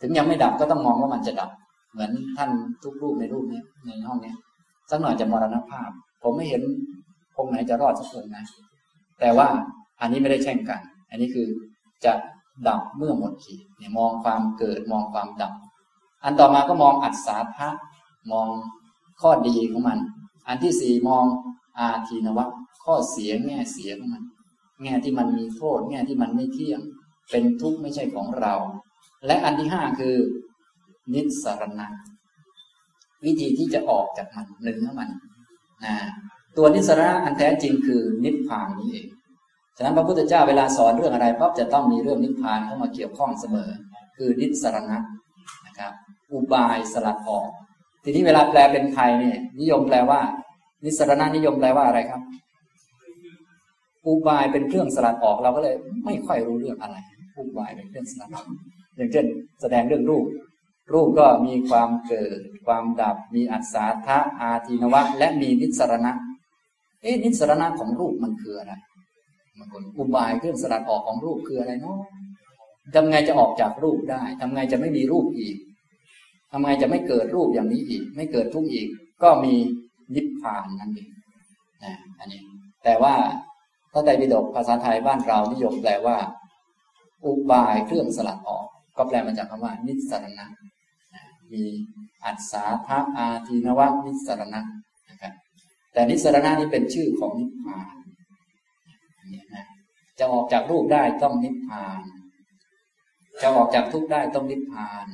ถึงยังไม่ดับก็ต้องมองว่ามันจะดับ เหมือนท่านทุกรูปในรูปนี้ในห้องนี้สักหน่อยจะมรณภาพ ผมไม่เห็นองไหนจะรอดสักคนนะ แต่ว่าอันนี้ไม่ได้แช่งกัน อันนี้คือจะดับเมื่อหมดขีดเนี่ยมองความเกิดมองความดับ อันต่อมาก็มองอัศาพะมอง ข้อดีของมัน อันที่สี่มองอาทีนวะข้อเสียแง่เสียของมัน แง่ที่มันมีโทษ แง่ที่มันไม่เที่ยง เป็นทุกข์ไม่ใช่ของเรา และอันที่ห้าคือ นิสรณะวิธีที่จะออกจากมันหนึ่งของมันนะตัวนิสรณะอันแท้จริงคือนิพพานนี้เอง ฉะนั้นพระพุทธเจ้าเวลาสอนเรื่องอะไรปั๊บจะต้องมีเรื่องนิพพานเข้ามาเกี่ยวข้องเสมอ คือนิสรณะนะครับ อุบายสลัดออก ทีนี้เวลาแปลเป็นไทยเนี่ย นิยมแปลว่า นิสรณะนิยมแปลว่าอะไรครับอุบายเป็นเครื่องสลัดออกเราก็เลย ไม่ค่อยรู้เรื่องอะไรอุบายเป็นเครื่องสลัดออกอย่างเช่น แสดงเรื่องรูป รูปก็มีความเกิด ความดับ มีอัศทะอาทีนวะ และมีนิสรณะ เอ๊ะนิสรณะของรูปมันคืออะไรบางคนอุบายเครื่องสลัดออกของรูปคืออะไรเนาะทำไงจะออกจากรูปได้ทำไงจะไม่มีรูปอีก ทำไงจะไม่เกิดรูปอย่างนี้อีก ไม่เกิดทุกข์อีก ก็มีนิพพานนั่นเองนะอันนี้ แต่ว่าถ้าไตรปิฎกภาษาไทยบ้านเรานิยมแปลว่า อุบายเครื่องสลัดออก ก็แปลมาจากคำว่า นิสรณะมีอัศาทะอาทีนวะนิสรณะนะครับแต่นิสรณะนี้เป็นชื่อของนิพพานนี่นะจะออกจากรูปได้ต้องนิพพาน จะออกจากทุกข์ได้ต้องนิพพาน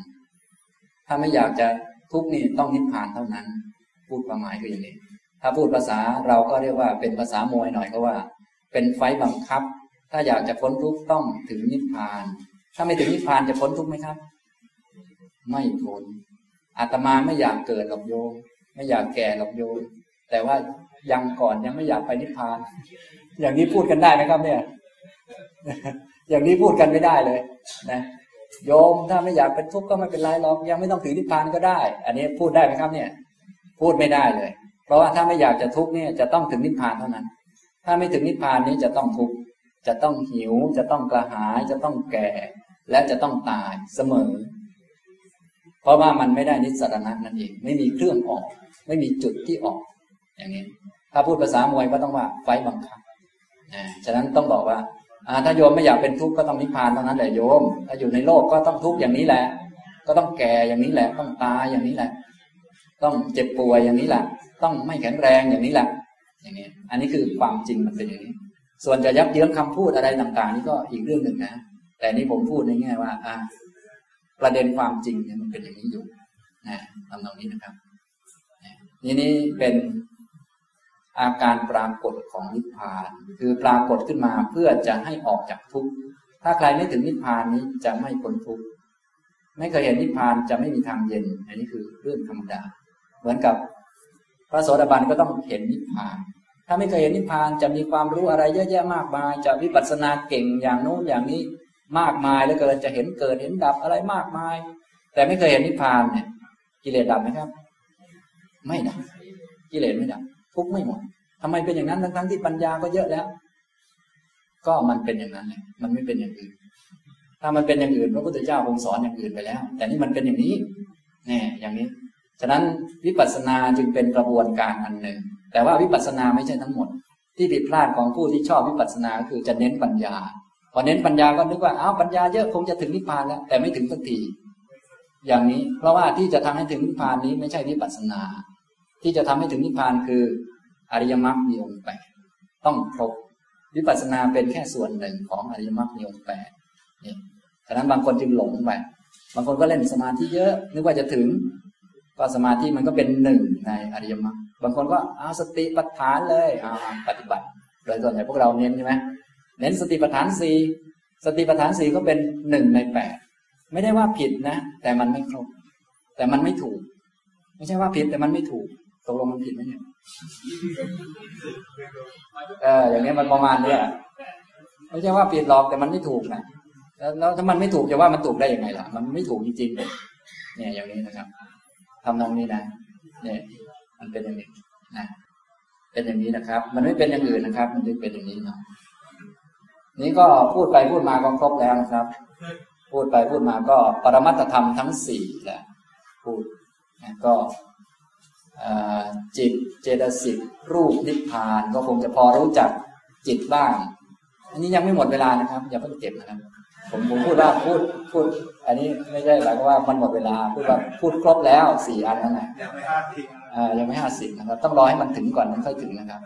ถ้าไม่อยากจะทุกข์นี่ต้องนิพพานเท่านั้น พูดความหมายคืออย่างนี้ ถ้าพูดภาษาเราก็เรียกว่าเป็นภาษามวยหน่อยก็ว่า เป็นไฟบังคับ ถ้าอยากจะพ้นทุกข์ต้องถึงนิพพาน ถ้าไม่ถึงนิพพานจะพ้นทุกข์ไหมครับ ไม่พ้นอาตมาไม่อยากเกิดหรอกโยมไม่อยากแก่หรอกโยมแต่ว่ายังก่อนยังไม่อยากไปนิพพาน อย่างนี้พูดกันได้ไหมครับเนี่ย อย่างนี้พูดกันไม่ได้เลย นะ โยมถ้าไม่อยากเป็นทุกข์ก็ไม่เป็นไรหรอกยังไม่ต้องถึงนิพพานก็ได้ อันนี้พูดได้ไหมครับเนี่ย พูดไม่ได้เลย เพราะว่าถ้าไม่อยากจะทุกข์เนี่ยจะต้องถึงนิพพานเท่านั้น ถ้าไม่ถึงนิพพานนี้จะต้องทุกข์จะต้องหิว จะต้องกระหาย จะต้องแก่ และจะต้องตายเสมอ เพราะว่ามันไม่ได้นิสรณะนั่นเองไม่มีเครื่องออก ไม่มีจุดที่ออก อย่างนี้ ถ้าพูดภาษามวยก็ต้องว่าไฟบังคับนะฉะนั้นต้องบอกว่า ถ้าโยมไม่อยากเป็นทุกข์ก็ต้องนิพพานเท่านั้นแหละโยม ถ้าอยู่ในโลกก็ต้องทุกข์อย่างนี้แหละ ก็ต้องแก่อย่างนี้แหละ ต้องตายอย่างนี้แหละ ต้องเจ็บป่วยอย่างนี้แหละ ต้องไม่แข็งแรงอย่างนี้แหละ อย่างนี้ อันนี้คือความจริงมันเป็นอย่างนี้ ส่วนจะยับเยื้องคำพูดอะไรต่างๆ นี่ก็อีกเรื่องหนึ่งนะ แต่นี่ผมพูดในแง่ว่า อ่า ประเด็นความจริงเนี่ยมันเป็นอย่างนี้อยู่นะทำตรงนี้นะครับนี่นี่เป็น อาการปรากฏของนิพพาน คือปรากฏขึ้นมาเพื่อจะให้ออกจากทุกข์ถ้าใครไม่ถึงนิพพานนี้จะไม่พ้นทุกข์ไม่เคยเห็นนิพพานจะไม่มีทางเย็น อันนี้คือเรื่องธรรมดา เหมือนกับพระโสดาบันก็ต้องเห็นนิพพาน ถ้าไม่เคยเห็นนิพพานจะมีความรู้อะไรเยอะแยะมากมาย จะวิปัสสนาเก่งอย่างโน้นอย่างนี้มากมายแล้วเกินจะเห็นเกิดเห็นดับอะไรมากมาย แต่ไม่เคยเห็นนิพพานเนี่ย กิเลสดับไหมครับ ไม่ดับกิเลสไม่ดับ ทุกไม่หมดทำไมเป็นอย่างนั้นทั้งๆที่ปัญญาก็เยอะแล้ว ก็มันเป็นอย่างนั้นแหละมันไม่เป็นอย่างอื่น ถ้ามันเป็นอย่างอื่นพระพุทธเจ้าคงสอนอย่างอื่นไปแล้ว แต่นี่มันเป็นอย่างนี้แน่อย่างนี้ ฉะนั้นวิปัสสนาจึงเป็นกระบวนการอันหนึ่ง แต่ว่าวิปัสสนาไม่ใช่ทั้งหมด ที่ผิดพลาดของผู้ที่ชอบวิปัสสนาคือจะเน้นปัญญา พอเน้นปัญญาก็นึกว่าอ้าวปัญญาเยอะคงจะถึงนิพพานแล้วแต่ไม่ถึงสักทีอย่างนี้ เพราะว่าที่จะทำให้ถึงนิพพานนี้ไม่ใช่วิปัสสนา ที่จะทำให้ถึงนิพพานคืออริยมรรคมีองค์แปดต้องครบวิปัสสนาเป็นแค่ส่วนหนึ่งของอริยมรรคมีองค์แปดนี่ฉะนั้นบางคนจึงหลงไปบางคนก็เล่นสมาธิเยอะนึกว่าจะถึงก็สมาธิมันก็เป็นหนึ่งในอริยมรรคบางคนก็เอาสติปัฏฐานเลยเอาปฏิบัติ โดยส่วนใหญ่พวกเราเน้นใช่ไหมเน้นสติปัฏฐานสี่สติปัฏฐานสี่ก็เป็นหนึ่งในแปดไม่ได้ว่าผิดนะ แต่มันไม่ครบ แต่มันไม่ถูก ไม่ใช่ว่าผิดแต่มันไม่ถูก ตกลงมันผิดไหมเนี่ยเอออย่างนี้มันประมาณเนี้ยไม่ใช่ว่าผิดหรอกแต่มันไม่ถูกนะแล้วถ้ามันไม่ถูกจะว่ามันถูกได้ยังไงล่ะ มันไม่ถูกจริงๆเนี่ยอย่างนี้นะครับทำนองนี้นะเนี่ยมันเป็นอย่างนี้นะเป็นอย่างนี้นะครับ มันไม่เป็นอย่างอื่นนะครับ มันจึงเป็นอย่างนี้เนาะนี้ก็พูดไปพูดมาก็ครบแล้วนะครับ พูดไปพูดมาก็ปรมัตธรรมทั้งสี่แหละพูดนะก็ จิตเจตสิกรูปนิพพาน ก็คงจะพอรู้จักจิตบ้าง อันนี้ยังไม่หมดเวลานะครับ อย่าเพิ่งเก็บนะครับ ผมผมพูดว่าพูดพูด อันนี้ไม่ใช่หมายว่ามันหมดเวลาพูดว่าพูดครบแล้วสี่อันนั่นแหละยังไม่ห้าสิบอ่ายังไม่ห้าสิบนะครับ ต้องรอให้มันถึงก่อนมันค่อยถึงนะครับ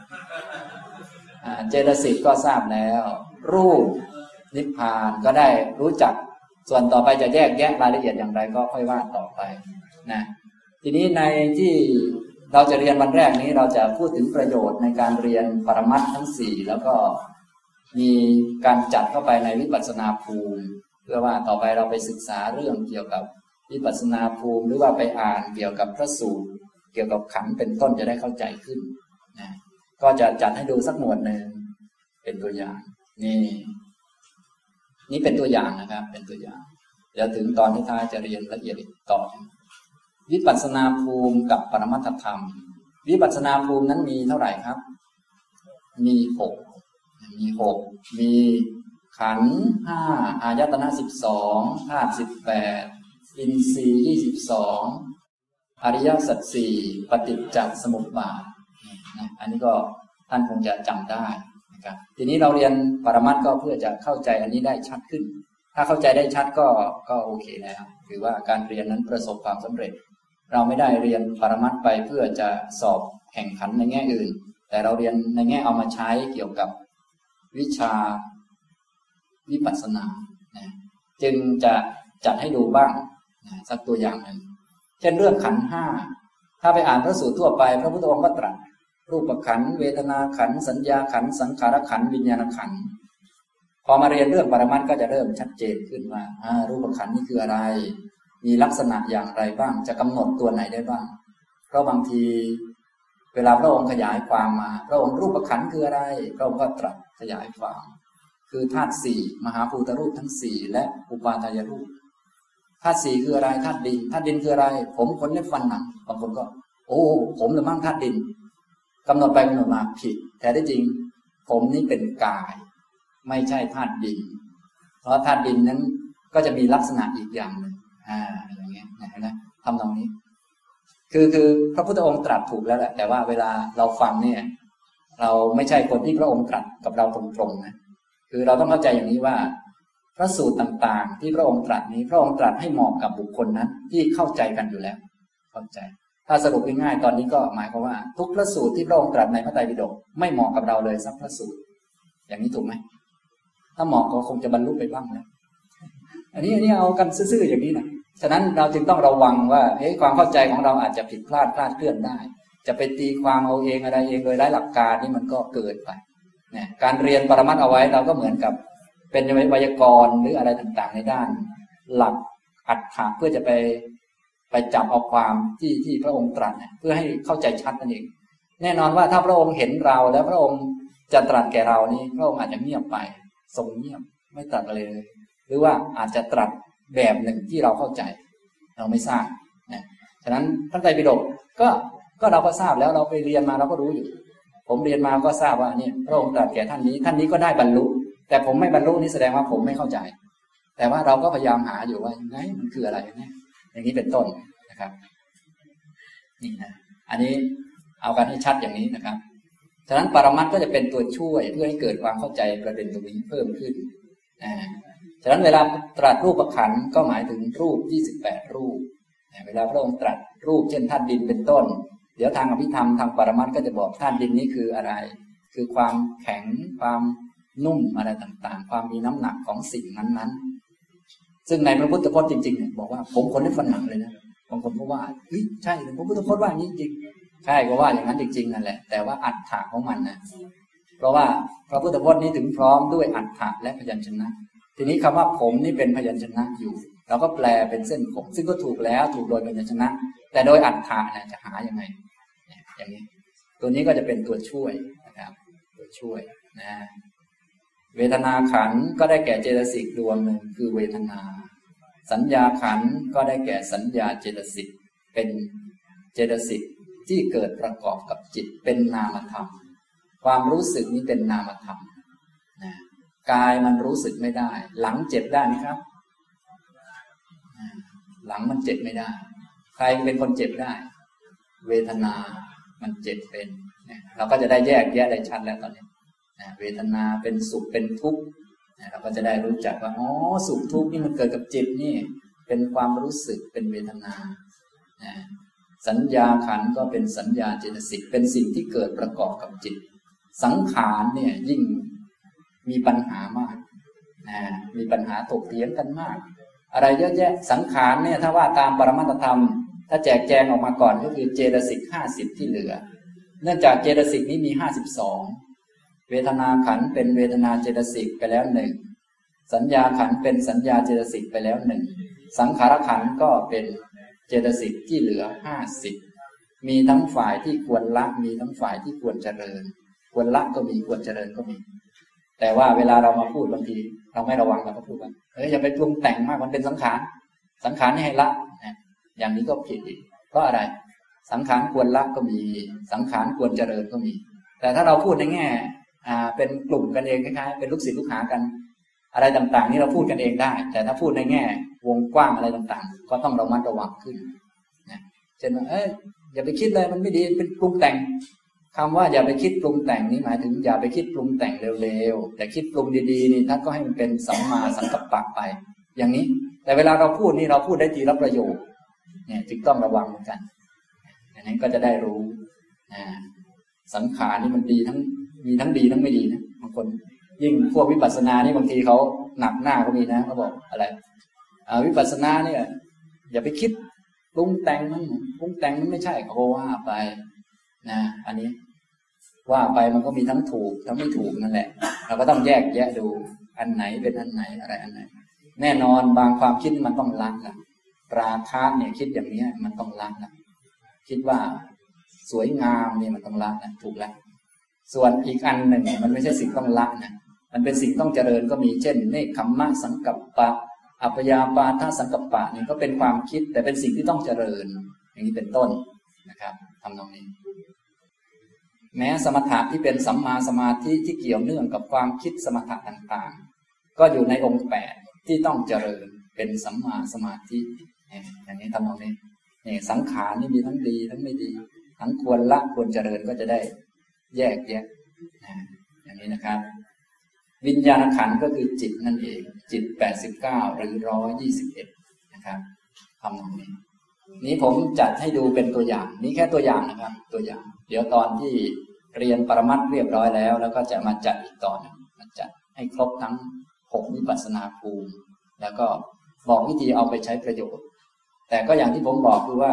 อ่าเจตสิกก็ทราบแล้ว รูปนิพพานก็ได้รู้จัก ส่วนต่อไปจะแยกแยะรายละเอียดอย่างไรก็ค่อยว่าต่อไปนะ ทีนี้ในที่เราจะเรียนวันแรกนี้เราจะพูดถึงประโยชน์ในการเรียนปรมัตทั้งสี่แล้วก็มีการจัดเข้าไปในวิปัสสนาภูมิ เพื่อว่าต่อไปเราไปศึกษาเรื่องเกี่ยวกับวิปัสสนาภูมิ หรือว่าไปอ่านเกี่ยวกับพระสูตรเกี่ยวกับขันเป็นต้นจะได้เข้าใจขึ้นนะก็จะจัดให้ดูสักหมวดหนึ่งเป็นตัวอย่าง นี่ นี่เป็นตัวอย่างนะครับ เป็นตัวอย่างเดี๋ยวถึงตอนที่ท้ายจะเรียนละเอียดอีกต่อ วิปัสสนาภูมิกับปรมัตถธรรม วิปัสสนาภูมินั้นมีเท่าไหร่ครับ มีหกมีหกมีขันห้าอายตนะสิบสองธาตุสิบแปดอินทรีย์ยี่สิบสองอริยสัจสี่ปฏิจจสมุปบาทนะอันนี้ก็ท่านคงจะจำได้นะครับทีนี้เราเรียนปรมัตก็เพื่อจะเข้าใจอันนี้ได้ชัดขึ้น ถ้าเข้าใจได้ชัดก็ก็โอเคแล้วถือว่าการเรียนนั้นประสบความสำเร็จ เราไม่ได้เรียนปรมัตไปเพื่อจะสอบแข่งขันในแง่อื่น แต่เราเรียนในแง่เอามาใช้เกี่ยวกับวิชาวิปัสสนาจึงจะจัดให้ดูบ้างสักตัวอย่างหนึ่งเช่นเรื่องขันห้าถ้าไปอ่านพระสูตรทั่วไป พระพุทธองค์ก็ตรัสรูปขันเวทนาขันสัญญาขันสังขารขันวิญญาณขันพอมาเรียนเรื่องปรมัตก็จะเริ่มชัดเจนขึ้นว่ารูปขันนี่คืออะไร มีลักษณะอย่างไรบ้าง จะกำหนดตัวไหนได้บ้าง เพราะบางทีเวลาพระองค์ขยายความมา พระองค์รูปขันคืออะไร พระองค์ก็ตรัสขยายความ คือธาตุสี่มหาภูตรูปทั้งสี่และอุปาทายรูปธาตุสี่คืออะไรธาตุดินธาตุดินคืออะไร ผมขนเล็บฟันหนังบางคนก็ โอ้ ผมหรือมั่งธาตุดินกำหนดไปกำหนดมาผิดแต่ที่จริง ผมนี่เป็นกาย ไม่ใช่ธาตุดิน เพราะธาตุดินนั้นก็จะมีลักษณะอีกอย่างหนึ่ง อ่าอย่างเงี้ยนะนะทำตรงนี้ คือคือพระพุทธองค์ตรัสถูกแล้วแหละแต่ว่าเวลาเราฟังเนี่ย เราไม่ใช่คนที่พระองค์ตรัสกับเราตรงๆนะคือเราต้องเข้าใจอย่างนี้ว่า พระสูตรต่างๆ ที่พระองค์ตรัสนี้ พระองค์ตรัสให้เหมาะกับบุคคลนั้น ที่เข้าใจกันอยู่แล้ว เข้าใจ ถ้าสรุปง่ายๆตอนนี้ก็หมายความว่า ทุกพระสูตรที่พระองค์ตรัสในพระไตรปิฎกไม่เหมาะกับเราเลยสักพระสูตร อย่างนี้ถูกไหมถ้าเหมาะก็คงจะบรรลุไปบ้างนะอันนี้อันนี้เอากันซื่อๆอย่างนี้นะ ฉะนั้นเราจึงต้องระวังว่าเฮ้ยความเข้าใจของเราอาจจะผิดพลาดพลาดเคลื่อนได้ จะไปตีความเอาเองอะไรเองโดยไร้หลักการนี่มันก็เกิดไปเนี่ยการเรียนปรมัตเอาไว้เราก็เหมือนกับเป็นไวยากรณ์หรืออะไรต่างๆ ในด้าน หลักอัดถาเพื่อจะไปไปจับเอาความที่ที่พระองค์ตรัสเพื่อให้เข้าใจชัดนั่นเอง แน่นอนว่าถ้าพระองค์เห็นเราแล้วพระองค์จะตรัสแก่เรานี้พระองค์อาจจะเงียบไปทรงเงียบไม่ตรัสอะไรเลย หรือว่าอาจจะตรัส แบบหนึ่งที่เราเข้าใจ เราไม่ทราบนะฉะนั้นพระไตรปิฎกก็ก็เราก็ทราบแล้วเราไปเรียนมาเราก็รู้อยู่ ผมเรียนมาก็ทราบว่านี่พระองค์ตรัสแก่ท่านนี้ ท่านนี้ก็ได้บรรลุ แต่ผมไม่บรรลุนี่แสดงว่าผมไม่เข้าใจ แต่ว่าเราก็พยายามหาอยู่ว่าไงมันคืออะไรเนี่ยอย่างนี้เป็นต้นนะครับนี่นะอันนี้เอากันให้ชัดอย่างนี้นะครับ ฉะนั้นปรมัตก็จะเป็นตัวช่วยเพื่อให้เกิดความเข้าใจประเด็นตรงนี้เพิ่มขึ้นอ่า ฉะนั้นเวลาตรัสรูปประขันก็หมายถึงรูป 28 รูป เวลาพระองค์ตรัสรูปเช่นธาตุดินเป็นต้น เดี๋ยวทางอภิธรรมทางปรมัตก็จะบอกธาตุดินนี้คืออะไร คือความแข็งความนุ่มอะไรต่างๆ ความมีน้ำหนักของสิ่งนั้นๆ ซึ่งในพระพุทธพจน์จริงๆเนี่ยบอกว่าผมคนได้ฟันหนังเลยนะบางคนก็ว่าเฮ้ยใช่พระพุทธพจน์ว่าอย่างนี้จริงใช่ก็ว่าอย่างนั้นจริงๆนั่นแหละ แต่ว่าอัตถะของมันนะเพราะว่าพระพุทธพจน์นี้ถึงพร้อมด้วยอัตถะและพยัญชนะ ทีนี้คำว่าผมนี่เป็นพยัญชนะอยู่เราก็แปลเป็นเส้นผม ซึ่งก็ถูกแล้วถูกโดยพยัญชนะ แต่โดยอัฏฐะเนี่ยจะหายังไงอย่างนี้ ตัวนี้ก็จะเป็นตัวช่วยนะครับตัวช่วยนะเวทนาขันก็ได้แก่เจตสิกดวงหนึ่งคือเวทนา สัญญาขันก็ได้แก่สัญญาเจตสิกเป็นเจตสิกที่เกิดประกอบกับจิตเป็นนามธรรม ความรู้สึกนี้เป็นนามธรรม กายมันรู้สึกไม่ได้ หลังเจ็บได้ไหมครับ หลังมันเจ็บไม่ได้ ใครเป็นคนเจ็บได้ เวทนามันเจ็บเป็นเราก็จะได้แยกแยะได้ชัดแล้วตอนนี้เวทนาเป็นสุขเป็นทุกข์เราก็จะได้รู้จักว่าอ๋อสุขทุกข์นี่มันเกิดกับจิตนี่ เป็นความรู้สึกเป็นเวทนาสัญญาขันก็เป็นสัญญาเจตสิกเป็นสิ่งที่เกิดประกอบกับจิต สังขารเนี่ยยิ่ง มีปัญหามากนะมีปัญหาตกเถียงกันมาก อะไรเยอะแยะสังขารเนี่ยถ้าว่าตามปรมัตธรรม ถ้าแจกแจงออกมาก่อนก็คือเจตสิกห้าสิบที่เหลือ เนื่องจากเจตสิกนี้มีห้าสิบสองเวทนาขันเป็นเวทนาเจตสิกไปแล้วหนึ่งสัญญาขันเป็นสัญญาเจตสิกไปแล้วหนึ่งสังขารขันก็เป็นเจตสิกที่เหลือห้าสิบมีทั้งฝ่ายที่ควรละมีทั้งฝ่ายที่ควรเจริญ ควรละก็มีควรเจริญก็มี แต่ว่าเวลาเรามาพูดบางทีเราไม่ระวังเราก็พูดว่าเฮ้ยอย่าไปปรุงแต่งมากมันเป็นสังขารสังขารนี่ให้ละนะอย่างนี้ก็ผิดอีกเพราะอะไร สังขารควรละก็มี สังขารควรเจริญก็มี แต่ถ้าเราพูดในแง่อ่าเป็นกลุ่มกันเองคล้ายๆเป็นลูกศิษย์ลูกหากัน อะไรต่างๆ นี่เราพูดกันเองได้ แต่ถ้าพูดในแง่ วงกว้างอะไรต่างๆ ก็ต้องระมัดระวังขึ้นนะเช่นว่าเอ้ยอย่าไปคิดเลยมันไม่ดีเป็นปรุงแต่ง คำว่าอย่าไปคิดปรุงแต่งนี่หมายถึงอย่าไปคิดปรุงแต่งเร็วๆแต่คิดปรุงดีๆนี่ท่านก็ให้มันเป็นสัมมาสังกัปปะไป อย่างนี้ แต่เวลาเราพูดนี่เราพูดได้ทีละประโยคเนี่ยจึงต้องระวังเหมือนกันอย่างนั้นก็จะได้รู้สังขารนี่มันดีทั้งมีทั้งดีทั้งไม่ดีนะบางคน ยิ่งพวกวิปัสสนานี่บางทีเขาหนักหน้าก็มีนะเขาบอกอะไรวิปัสสนาเนี่ย อย่าไปคิดปรุงแต่งมันปรุงแต่งมันไม่ใช่เขาว่าไป นะอันนี้ว่าไปมันก็มีทั้งถูกทั้งไม่ถูกนั่นแหละ เราก็ต้องแยกแยะดูอันไหนเป็นอันไหนอะไรอันไหน แน่นอนบางความคิดมันต้องละละราคะเนี่ยคิดอย่างนี้มันต้องละละคิดว่าสวยงามเนี่ยมันต้องละนะถูกแล้วส่วนอีกอันหนึ่งมันไม่ใช่สิ่งต้องละนะมันเป็นสิ่งต้องเจริญก็มีเช่นเนคขมมะสังกัปปะ อัปยาปาทาสังกัปปะนี่ก็เป็นความคิดแต่เป็นสิ่งที่ต้องเจริญ อย่างนี้เป็นต้น นะครับทำตรงนี้ แม้สมถะที่เป็นสัมมาสมาธิที่เกี่ยวเนื่องกับความคิดสมถะต่างๆ ก็อยู่ในองค์แปดที่ต้องเจริญเป็นสัมมาสมาธิอย่างนี้ทำตรงนี้นี่สังขารนี่มีทั้งดีทั้งไม่ดี ทั้งควรละควรเจริญก็จะได้แยกแยะอย่างนี้นะครับ วิญญาณขันก็คือจิตนั่นเอง จิตแปดสิบเก้าหรือร้อยยี่สิบเอ็ดนะครับทำตรงนี้ นี้ผมจัดให้ดูเป็นตัวอย่าง นี้แค่ตัวอย่างนะครับ ตัวอย่าง เดี๋ยวตอนที่เรียนปรมัตเรียบร้อยแล้ว แล้วก็จะมาจัดอีกตอนมาจัดให้ครบทั้งหกวิปัสสนาภูมิ แล้วก็บอกวิธีเอาไปใช้ประโยชน์ แต่ก็อย่างที่ผมบอกคือว่า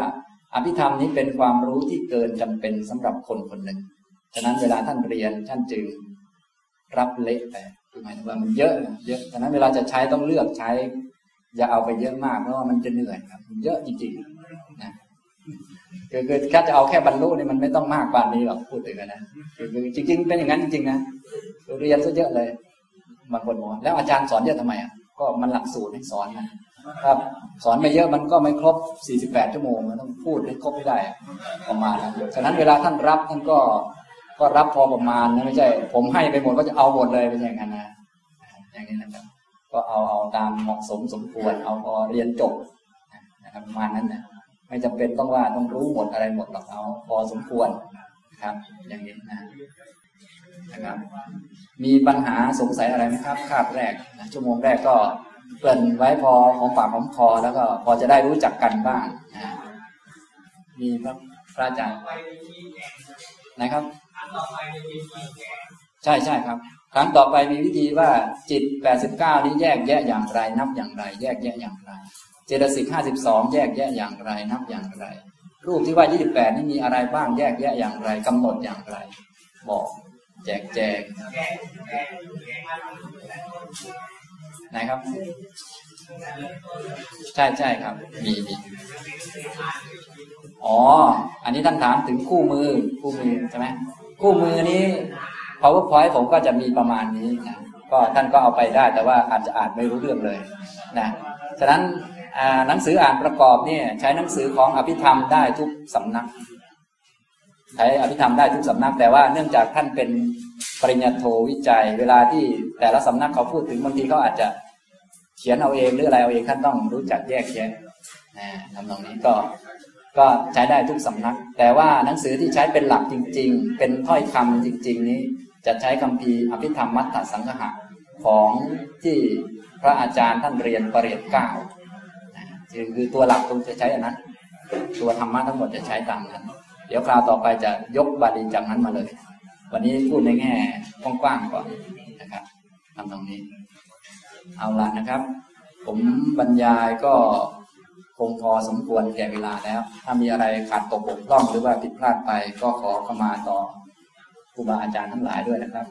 อภิธรรมนี้เป็นความรู้ที่เกินจำเป็นสำหรับคนคนหนึ่ง ฉะนั้นเวลาท่านเรียนท่านจึงรับเละแต่คือหมายถึงว่ามันเยอะเยอะฉะนั้นเวลาจะใช้ต้องเลือกใช้ อย่าเอาไปเยอะมากเพราะว่ามันจะเหนื่อยครับมันเยอะจริงๆ นะคือคือแค่จะเอาแค่บรรลุนี่มันไม่ต้องมากกว่านี้หรอกพูดถึงนะคือจริง ๆ เป็นอย่างนั้นจริงๆนะเรียนซะเยอะเลยบางคนบอกแล้วอาจารย์สอนเยอะทำไมอะก็มันหลักสูตรให้สอนนะครับ สอนไม่เยอะมันก็ไม่ครบ 48 ชั่วโมงมันต้องพูดให้ครบให้ได้ประมาณนั้นฉะนั้นเวลาท่านรับท่านก็ก็รับพอประมาณนะไม่ใช่ ผมให้ไปหมดก็จะเอาหมดเลยเป็นอย่างนั้นนะอย่างนี้นะครับ ก็เอาเอาตามเหมาะสมสมควรเอาพอเรียนจบนะครับประมาณนั้นนะ ไม่จำเป็นต้องว่าต้องรู้หมดอะไรหมดหรอกเอาพอสมควรครับ อย่างนี้นะนะครับ มีปัญหาสงสัยอะไรไหมครับคาบแรกนะชั่วโมงแรกก็เปิดไว้พอของปากของคอแล้วก็พอจะได้รู้จักกันบ้างนะมีครับพระอาจารย์นะครับใช่ใช่ครับ ครั้งต่อไปมีวิธีว่าจิต 89 นี้แยกแยะอย่างไร นับอย่างไร แยกแยะอย่างไร เจตสิก52แยกแยะอย่างไรนับอย่างไร รูปที่ว่า28นี่มีอะไรบ้างแยกแยะอย่างไรกำหนดอย่างไร บอก แจกแจงไหนครับ ใช่ใช่ครับ มีมีอ๋อ อันนี้ท่านถามถึงคู่มือคู่มือใช่ไหมคู่มือนี้ powerpoint ผมก็จะมีประมาณนี้นะก็ท่านก็เอาไปได้แต่ว่าอาจจะอ่านไม่รู้เรื่องเลยนะฉะนั้น หนังสืออ่านประกอบเนี่ยใช้หนังสือของอภิธรรมได้ทุกสำนัก ใช้อภิธรรมได้ทุกสำนัก แต่ว่าเนื่องจากท่านเป็นปริญญาโทวิจัย เวลาที่แต่ละสำนักเขาพูดถึงบางทีเขาอาจจะเขียนเอาเองหรืออะไรเอาเองท่านต้องรู้จักแยกแยะนะทำตรงนี้ก็ก็ใช้ได้ทุกสำนัก แต่ว่าหนังสือที่ใช้เป็นหลักจริง ๆ เป็นถ้อยคำจริง ๆ นี้ จะใช้คำพีอภิธรรมมัตตสังหะของที่พระอาจารย์ท่านเรียนปรริญญาเก้า คือตัวหลักตรงจะใช้อันนั้น ตัวธรรมะทั้งหมดจะใช้ตามนั้น เดี๋ยวคราวต่อไปจะยกบาลีจากนั้นมาเลย วันนี้พูดในแง่กว้างๆก่อนนะครับทำตรงนี้ เอาละนะครับ ผมบรรยายก็คงพอสมควรแก่เวลาแล้ว ถ้ามีอะไรขาดตกบกพร่องหรือว่าผิดพลาดไปก็ขอเข้ามาต่อครูบาอาจารย์ทั้งหลายด้วยนะครับ